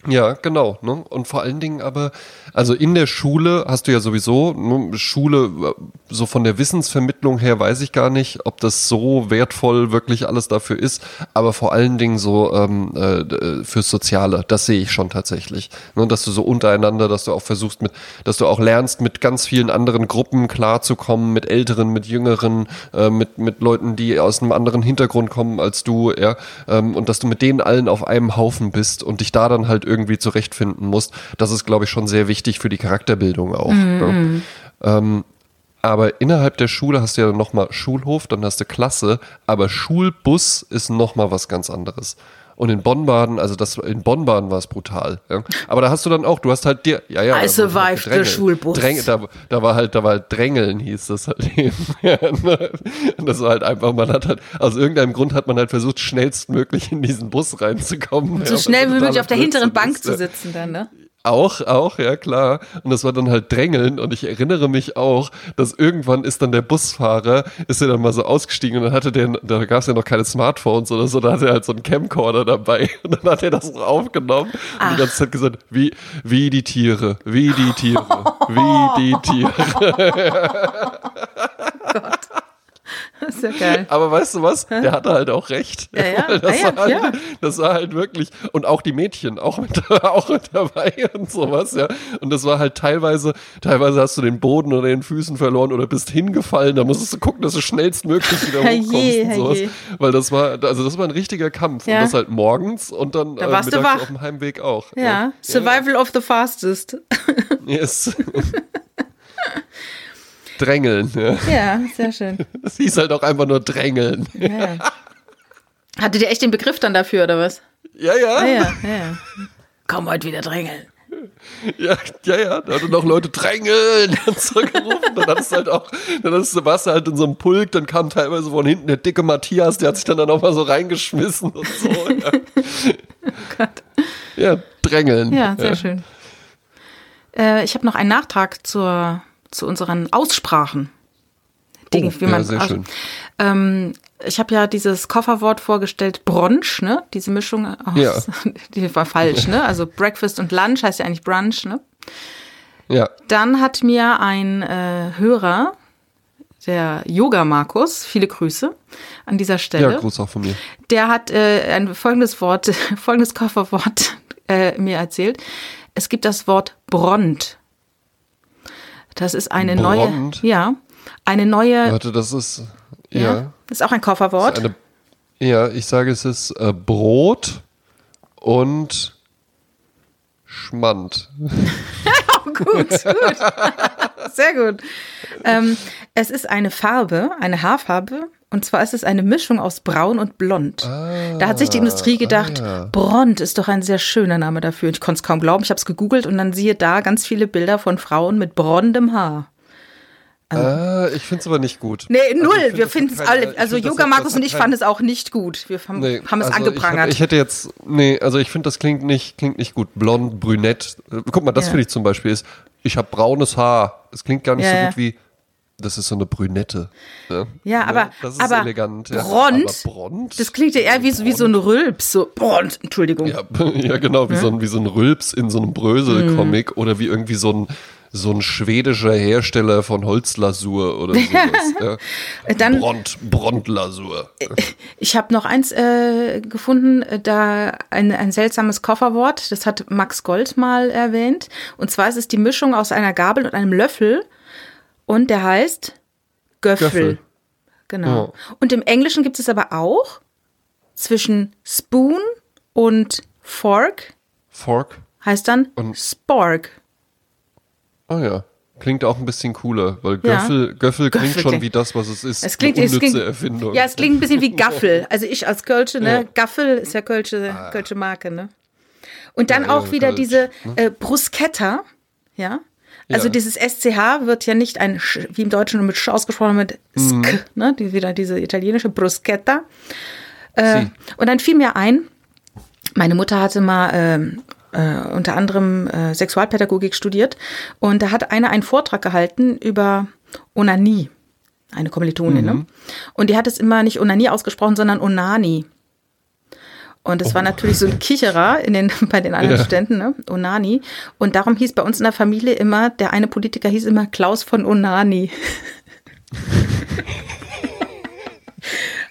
Ja, genau. Ne? Und vor allen Dingen aber, also in der Schule hast du ja sowieso, ne, Schule, äh, so von der Wissensvermittlung her weiß ich gar nicht, ob das so wertvoll wirklich alles dafür ist, aber vor allen Dingen so ähm, äh, fürs Soziale, das sehe ich schon tatsächlich. Ne? Dass du so untereinander, dass du auch versuchst mit, dass du auch lernst, mit ganz vielen anderen Gruppen klarzukommen, mit Älteren, mit Jüngeren, äh, mit, mit Leuten, die aus einem anderen Hintergrund kommen als du, ja, ähm, und dass du mit denen allen auf einem Haufen bist und dich da dann halt irgendwie irgendwie zurechtfinden musst. Das ist, glaube ich, schon sehr wichtig für die Charakterbildung auch. Mhm. Ne? Ähm, aber innerhalb der Schule hast du ja nochmal Schulhof, dann hast du Klasse, aber Schulbus ist nochmal was ganz anderes. Und in Bonn-Baden, also das in Bonn-Baden war es brutal. Ja. Aber da hast du dann auch, du hast halt dir, ja, ja. I survived halt the Schulbus. Dräng, da, da, war halt, da war halt Drängeln, hieß das halt eben. Ne. Und das war halt einfach, man hat halt, aus irgendeinem Grund hat man halt versucht, schnellstmöglich in diesen Bus reinzukommen. So ja, schnell wie möglich auf der hinteren Bank zu sitzen dann, ne? Auch, auch, ja klar. Und das war dann halt Drängeln. Und ich erinnere mich auch, dass irgendwann ist dann der Busfahrer, ist er dann mal so ausgestiegen und dann hatte der, da gab es ja noch keine Smartphones oder so, da hatte er halt so einen Camcorder dabei. Und dann hat er das aufgenommen Ach. und die ganze Zeit gesagt, wie, wie die Tiere, wie die Tiere, wie die Tiere. Ist ja geil. Aber weißt du was? Der hatte halt auch recht. Ja, ja. Das, ah, ja, war halt, ja. das war halt wirklich, und auch die Mädchen, auch mit, auch mit dabei und sowas, ja. Und das war halt teilweise, teilweise hast du den Boden oder den Füßen verloren oder bist hingefallen, da musstest du gucken, dass du schnellstmöglich wieder hochkommst je, und sowas. Je. Weil das war, also das war ein richtiger Kampf. Und das halt morgens und dann da äh, wach. auf dem Heimweg auch. Ja, ja. Survival of the fastest. Yes. Drängeln. Ja. ja, sehr schön. Das hieß halt auch einfach nur Drängeln. Ja. Hattet ihr echt den Begriff dann dafür, oder was? Ja, ja. Ah, ja, ja. Komm heute wieder drängeln. Ja, ja, ja, da hatten noch Leute drängeln und so gerufen. Dann hattest du halt auch, dann hast du, halt in so einem Pulk, dann kam teilweise von hinten der dicke Matthias, der hat sich dann, dann auch mal so reingeschmissen und so. Ja, oh Gott. ja drängeln. Ja, sehr ja. schön. Äh, ich habe noch einen Nachtrag zur zu unseren Aussprachen. Dinge, oh, wie man, ja, sehr. Ähm, ich habe ja dieses Kofferwort vorgestellt, Brunch, ne? Diese Mischung aus, Ja. die war falsch, ne? Also Breakfast und Lunch heißt ja eigentlich Brunch, ne? Ja. Dann hat mir ein äh, Hörer, der Yoga Markus, viele Grüße an dieser Ja, Stelle. Gruß auch von mir. der hat äh, ein folgendes Wort, folgendes Kofferwort äh, mir erzählt. Es gibt das Wort Bront. Das ist eine Bront? neue, ja, eine neue, Warte, das ist. ja, Ja. ist auch ein Kofferwort. Eine, ja, ich sage, es ist äh, Brot und Schmand. gut, gut. Sehr gut. Ähm, es ist eine Farbe, eine Haarfarbe. Und zwar ist es eine Mischung aus Braun und Blond. da hat sich die Industrie gedacht, ah, ja. Blond ist doch ein sehr schöner Name dafür. Ich konnte es kaum glauben. Ich habe es gegoogelt und dann siehe da ganz viele Bilder von Frauen mit blondem Haar. Ah, ich finde es aber nicht gut. Nee, Also null. ich find, wir das finden es alle. Also find, das Yoga hat- Markus das und ich fanden es auch nicht gut. Wir haben, Nee, haben es also angeprangert. Ich, hab- ich hätte jetzt, nee, also ich finde, das klingt nicht, klingt nicht gut. Blond, brünett. Äh, Guck mal, das Ja. finde ich zum Beispiel ist, ich habe braunes Haar. Es klingt gar nicht Ja, so gut wie, das ist so eine Brünette. Ja, Ja, Ne? aber- das ist aber elegant. Ja. Brond, aber Brond? das klingt ja eher wie, so- wie so ein Rülps. So, Blond, Entschuldigung. Ja, ja genau, wie, so ein, wie so ein Rülps in so einem Brösel-Comic oder wie irgendwie so ein, so ein schwedischer Hersteller von Holzlasur oder sowas. ja. Dann- Brond, Brondlasur. Ich habe noch eins äh, gefunden, äh, da ein, ein seltsames Kofferwort, das hat Max Gold mal erwähnt. Und zwar ist es die Mischung aus einer Gabel und einem Löffel und der heißt Göffel. Göffel. Genau. Und im Englischen gibt es aber auch zwischen Spoon und Fork Fork. heißt dann Und- Spork. Oh ja. Klingt auch ein bisschen cooler, weil Ja. Göffel, Göffel klingt Göffel schon klingt- wie das, was es ist. Es klingt, eine es unnütze klingt, Erfindung. Ja, es klingt ein bisschen wie Gaffel. Also ich als Kölsche, ne? Ja. Gaffel ist ja Kölsche, Kölsche Marke, ne? Und dann Ja, ja, auch wieder Kölsch, diese äh, Bruschetta, ja? Also dieses SCH wird ja nicht ein, Sch, wie im Deutschen mit Sch ausgesprochen, mit Mhm. Sk, ne? Die, wieder diese italienische Bruschetta. Äh, Sie. und dann fiel mir ein, meine Mutter hatte mal ähm, äh, unter anderem äh, Sexualpädagogik studiert und da hat einer einen Vortrag gehalten über Onanie, eine Kommilitonin. Ne? Und die hat es immer nicht Onanie ausgesprochen, sondern Onani. Und es war natürlich so ein Kicherer in den, bei den anderen Ja. Studenten, ne? Onani. Und darum hieß bei uns in der Familie immer, der eine Politiker hieß immer Klaus von Onani.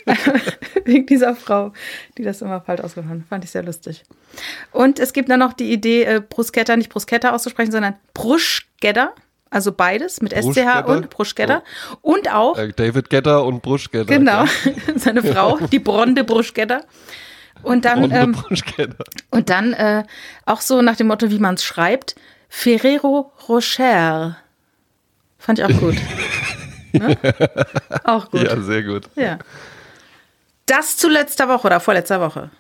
Wegen dieser Frau, die das immer falsch ausgesprochen hat. Fand ich sehr lustig. Und es gibt dann noch die Idee, äh, Bruschetta nicht Bruschetta auszusprechen, sondern Bruschgedda. Also beides mit SCH und Bruschgedda. Und auch, Äh, David Getter und Bruschgetter. genau, seine Frau, die Bronde Bruschgedda. Und dann, ähm, und dann äh, auch so nach dem Motto, wie man es schreibt, Ferrero Rocher. Fand ich auch gut. ne? Auch gut. Ja, sehr gut. Ja. Das zu letzter Woche oder vorletzter Woche.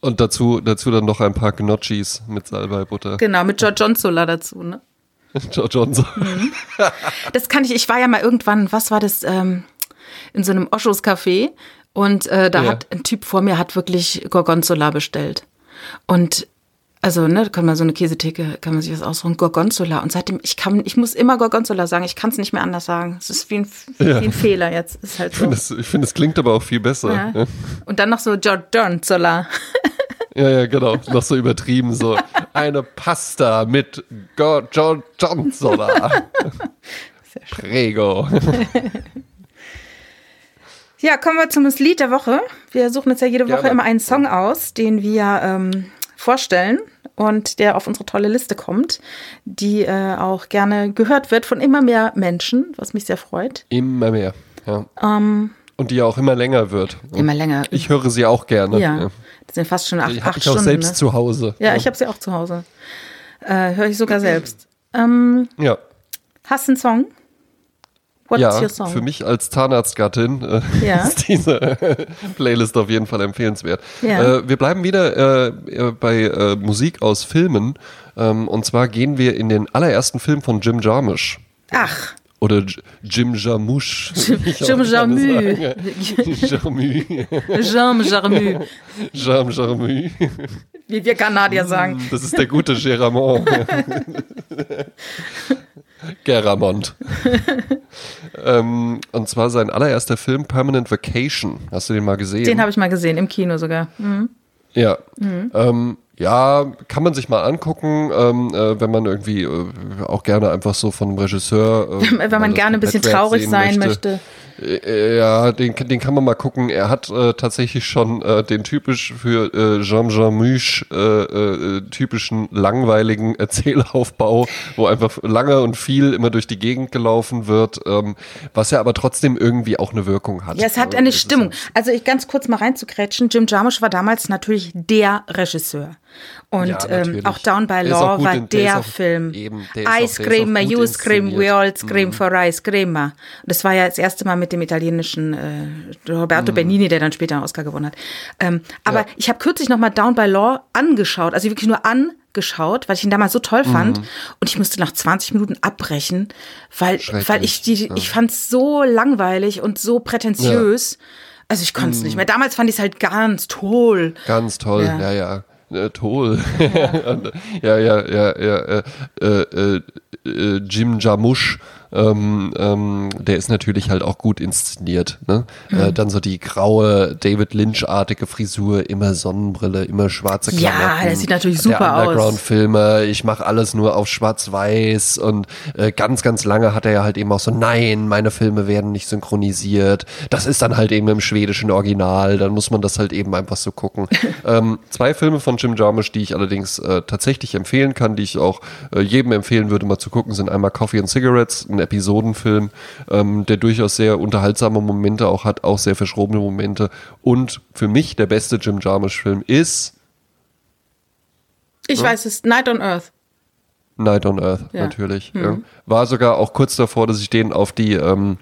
Und dazu, dazu dann noch ein paar Gnocchis mit Salbeibutter. Genau, mit George Johnsola dazu. Ne? George Johnson. Mhm. Das kann ich, ich war ja mal irgendwann, was war das, ähm, in so einem Oschos Café und äh, da Ja. hat ein Typ vor mir hat wirklich Gorgonzola bestellt. Und also, ne, da kann man so eine Käsetheke, kann man sich was aussuchen, Gorgonzola. Und seitdem, ich kann, ich muss immer Gorgonzola sagen, ich kann es nicht mehr anders sagen. Es ist wie ein, Ja. wie ein Fehler jetzt. Ist halt Ich so. finde, es, ich finde, es klingt aber auch viel besser. Ja. Ja, Und dann noch so Gorgonzola. ja, ja genau. Noch so übertrieben. So eine Pasta mit schön. Prego. Ja, kommen wir zum Lied der Woche. Wir suchen uns ja jede Woche immer einen Song aus, den wir ähm, vorstellen und der auf unsere tolle Liste kommt, die äh, auch gerne gehört wird von immer mehr Menschen, was mich sehr freut. Immer mehr. Ja. Ähm, Und die ja auch immer länger wird. immer länger. Ich höre sie auch gerne. ja, das sind fast schon acht, Die habe acht ich auch Stunden. selbst ne? zu Hause. Ja, ich habe sie auch zu Hause. Äh, Höre ich sogar selbst. Ähm, Ja. hast du einen Song? What's ja, your song? für mich als Zahnarztgattin äh, Ja. ist diese Playlist auf jeden Fall empfehlenswert. Ja. Äh, wir bleiben wieder äh, äh, bei äh, Musik aus Filmen. Ähm, und zwar gehen wir in den allerersten Film von Jim Jarmusch. Ach, Oder Jim Jarmusch. Jim Jarmusch. Jarmusch. Jean Jarmu, Jam Jarmusch. wie wir Kanadier sagen. Das ist der gute Geramont. Geramond. ähm, und zwar sein allererster Film Permanent Vacation. Hast du den mal gesehen? Den habe ich mal gesehen, im Kino sogar. Mhm. Ja. Mhm. Ähm, ja, kann man sich mal angucken, ähm, äh, wenn man irgendwie äh, auch gerne einfach so von einem Regisseur. Äh, wenn man gerne ein bisschen traurig sein möchte. möchte. Äh, ja, den, den kann man mal gucken. Er hat äh, tatsächlich schon äh, den typisch für äh, äh, äh, typischen langweiligen Erzählaufbau, wo einfach lange und viel immer durch die Gegend gelaufen wird, ähm, was ja aber trotzdem irgendwie auch eine Wirkung hat. Ja, es hat eine Stimmung. Also ich ganz kurz mal reinzukretschen. Jim Jarmusch war damals natürlich der Regisseur. Und ja, ähm, auch Down by Law war in, der, der Film. Eben, der Ice Cream, you scream, we all scream mhm. for Ice Cream. Und das war ja das erste Mal mit dem italienischen äh, Roberto mhm. Benini, der dann später einen Oscar gewonnen hat. Ähm, aber ja. ich habe kürzlich nochmal Down by Law angeschaut, also wirklich nur angeschaut, weil ich ihn damals so toll fand. Mhm. Und ich musste nach 20 Minuten abbrechen, weil, weil ich die, ja. ich fand es so langweilig und so prätentiös. Also ich konnte es nicht mhm. mehr. Damals fand ich es halt ganz toll. Ganz toll, ja, ja äh, toll. Ja. ja, ja, ja, ja, äh, äh, äh, Jim Jarmusch ähm, ähm, der ist natürlich halt auch gut inszeniert. Ne? Mhm. Äh, dann so die graue David Lynch-artige Frisur, immer Sonnenbrille, immer schwarze Klamotten. Ja, der sieht natürlich super aus. Underground-Filme, ich mache alles nur auf Schwarz-Weiß und äh, ganz, ganz lange hat er ja halt eben auch so, nein, meine Filme werden nicht synchronisiert. Das ist dann halt eben im schwedischen Original, dann muss man das halt eben einfach so gucken. ähm, zwei Filme von Jim Jarmusch, die ich allerdings äh, tatsächlich empfehlen kann, die ich auch äh, jedem empfehlen würde, mal zu gucken, sind einmal Coffee and Cigarettes, ein Episodenfilm, ähm, der durchaus sehr unterhaltsame Momente auch hat, auch sehr verschrobene Momente. Und für mich der beste Jim Jarmusch-Film ist. Ich hm? weiß es, Night on Earth. Night on Earth, ja. natürlich. Mhm. Ja. War sogar auch kurz davor, dass ich den auf die ähm,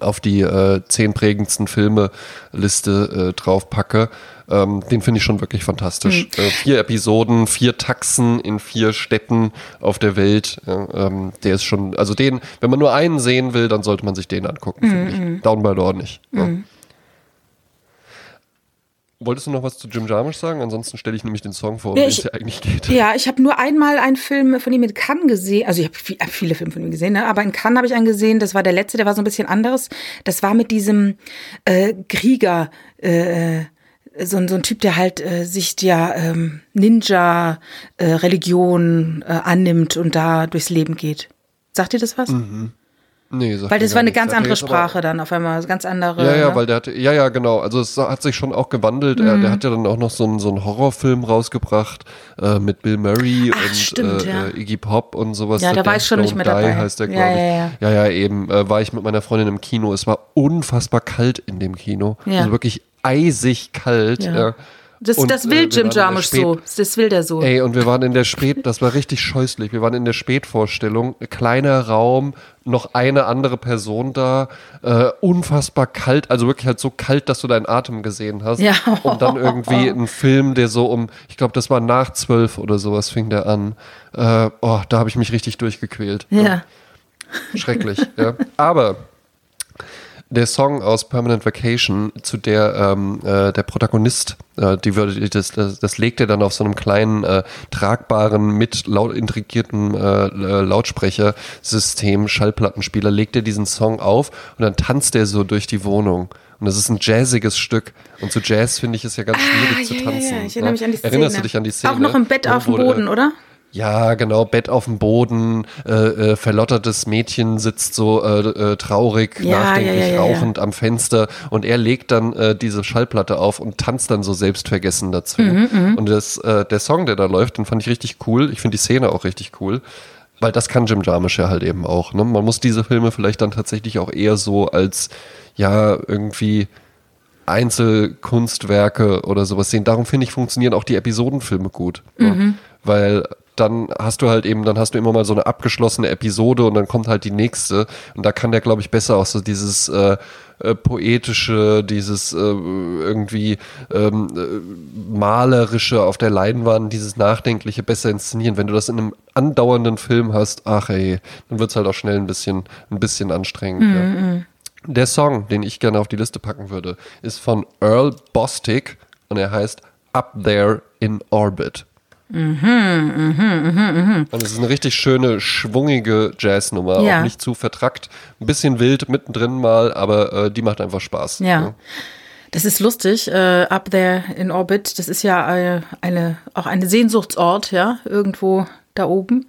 auf die äh, zehn prägendsten Filme Liste äh, draufpacke. Ähm, den finde ich schon wirklich fantastisch. Mhm. Äh, vier Episoden, vier Taxen in vier Städten auf der Welt. Ja, ähm, der ist schon, also den, wenn man nur einen sehen will, dann sollte man sich den angucken, mhm. finde ich. Hm. Down by Law nicht. Ja. Mhm. Wolltest du noch was zu Jim Jarmusch sagen? Ansonsten stelle ich nämlich den Song vor, um ja, den es ja eigentlich geht. Ja, ich habe nur einmal einen Film von ihm in Cannes gesehen. Also ich habe viele Filme von ihm gesehen, ne? aber in Cannes habe ich einen gesehen. Das war der letzte, der war so ein bisschen anderes. Das war mit diesem äh, Krieger. Äh, so, so ein Typ, der halt äh, sich der ähm, Ninja-Religion äh, äh, annimmt und da durchs Leben geht. Sagt dir das was? Mhm. Nee, weil das war eine ganz andere Sprache dann auf einmal, ganz andere. Ja, ja, ne? weil der hatte, ja, ja, genau. Also es hat sich schon auch gewandelt. Mhm. Er, der hat ja dann auch noch so einen, so einen Horrorfilm rausgebracht äh, mit Bill Murray Ach, und stimmt, äh, ja. Äh, Iggy Pop und sowas. Ja, da war ich schon nicht mehr dabei. heißt der, ja, ich. Ja, ja. ja, ja eben. Äh, war ich mit meiner Freundin im Kino. Es war unfassbar kalt in dem Kino. Ja. Also wirklich eisig kalt. Ja. Das, und, das will äh, Jim Jarmusch so. Das will der so. Ey, und wir waren in der Spät, das war richtig scheußlich. Wir waren in der Spätvorstellung, kleiner Raum, noch eine andere Person da, äh, unfassbar kalt, also wirklich halt so kalt, dass du deinen Atem gesehen hast. Ja. Und dann irgendwie ein Film, der so um, ich glaube, das war nach zwölf oder sowas fing der an. Äh, oh, da habe ich mich richtig durchgequält. Ja. ja. Schrecklich, ja. Aber der Song aus Permanent Vacation, zu der ähm, äh, der Protagonist, äh, die würde, das, das, das legt er dann auf so einem kleinen äh, tragbaren mit laut integrierten äh, Lautsprechersystem, Schallplattenspieler, legt er diesen Song auf und dann tanzt er so durch die Wohnung. Und das ist ein jazziges Stück. Und zu Jazz finde ich es ja ganz schwierig ah, zu tanzen. Ja, ja. Ich erinnere mich an die Szene. Erinnerst du dich an die Szene? Auch noch im Bett auf dem Boden, oder? Ja, genau, Bett auf dem Boden, äh, äh, verlottertes Mädchen sitzt so äh, äh, traurig, ja, nachdenklich ja, ja, rauchend am Fenster und er legt dann äh, diese Schallplatte auf und tanzt dann so selbstvergessen dazu. Mhm, mhm. und das, äh, der Song, der da läuft, den fand ich richtig cool. Ich finde die Szene auch richtig cool. Weil das kann Jim Jarmusch ja halt eben auch. Ne? Man muss diese Filme vielleicht dann tatsächlich auch eher so als, ja, irgendwie Einzelkunstwerke oder sowas sehen. Darum finde ich, funktionieren auch die Episodenfilme gut. Ne? Mhm. Ne? Weil dann hast du halt eben, dann hast du immer mal so eine abgeschlossene Episode und dann kommt halt die nächste. Und da kann der, glaube ich, besser auch so dieses äh, äh, poetische, dieses äh, irgendwie ähm, äh, malerische auf der Leinwand, dieses nachdenkliche besser inszenieren. Wenn du das in einem andauernden Film hast, ach ey, dann wird es halt auch schnell ein bisschen, ein bisschen anstrengend. Mhm. Ja. Mhm. Der Song, den ich gerne auf die Liste packen würde, ist von Earl Bostic und er heißt Up There in Orbit. Mhm, mhm, mhm, mhm. Und es ist eine richtig schöne, schwungige Jazznummer, ja. auch nicht zu vertrackt. Ein bisschen wild mittendrin mal, aber äh, die macht einfach Spaß. Ja. ja. Das ist lustig, äh, Up There in Orbit, das ist ja äh, eine, auch eine Sehnsuchtsort, ja, irgendwo da oben.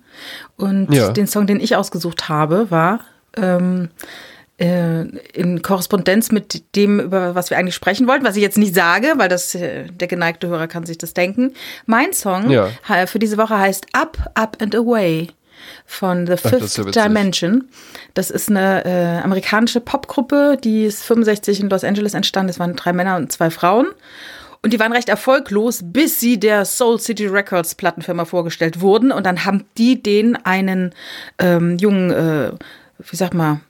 Und ja. den Song, den ich ausgesucht habe, war ähm, äh, in Korrespondenz mit dem, über was wir eigentlich sprechen wollten, was ich jetzt nicht sage, weil das äh, der geneigte Hörer kann sich das denken. Mein Song ja. für diese Woche heißt Up, Up and Away von The Fifth Ach, Dimension. Das ist eine äh, amerikanische Popgruppe, die ist 65 in Los Angeles entstanden. Es waren drei Männer und zwei Frauen. Und die waren recht erfolglos, bis sie der Soul City Records Plattenfirma vorgestellt wurden. Und dann haben die den einen ähm, jungen, äh, wie sag mal, äh,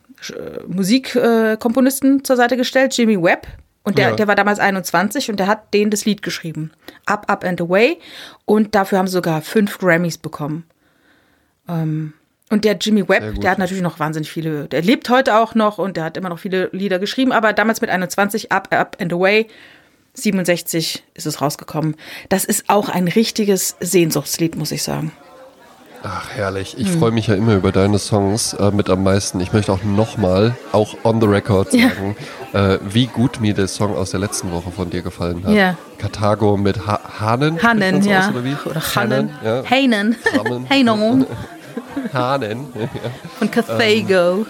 Musikkomponisten zur Seite gestellt, Jimmy Webb. Und der, ja. der war damals 21 und der hat denen das Lied geschrieben. Up, Up and Away. Und dafür haben sie sogar fünf Grammys bekommen. Ähm, und der Jimmy Webb, der hat natürlich noch wahnsinnig viele, der lebt heute auch noch und der hat immer noch viele Lieder geschrieben, aber damals mit 21, Up, Up and Away, 67 ist es rausgekommen. Das ist auch ein richtiges Sehnsuchtslied, muss ich sagen. Ach, herrlich. Ich hm. freue mich ja immer über deine Songs äh, mit am meisten. Ich möchte auch nochmal, auch on the record sagen, ja. äh, wie gut mir der Song aus der letzten Woche von dir gefallen hat. Ja. Karthago mit ha Hanen. Hanen, ja. Aus, oder wie? Oder Hanen. Hanen. Hanen. Hanen. Von Cathago.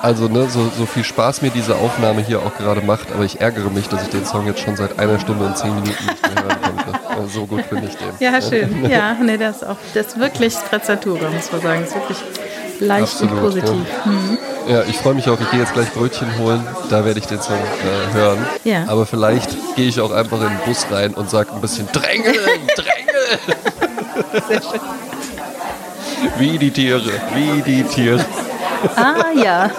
Also, ne, so, so viel Spaß mir diese Aufnahme hier auch gerade macht, aber ich ärgere mich, dass ich den Song jetzt schon seit einer Stunde und zehn Minuten nicht mehr hören konnte. So gut finde ich den. Ja, schön. Ja, nee, das ist auch, das ist wirklich Sprezzatura, muss man sagen. Das ist wirklich leicht Absolut, und positiv. Ja. Mhm. Ja, ich freue mich auch. Ich gehe jetzt gleich Brötchen holen. Da werde ich den Song äh, hören. Ja. Aber vielleicht gehe ich auch einfach in den Bus rein und sage ein bisschen Drängeln, Drängeln. Sehr schön. Wie die Tiere, wie die Tiere. Ah ja.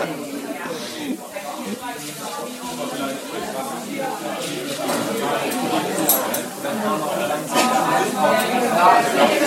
God's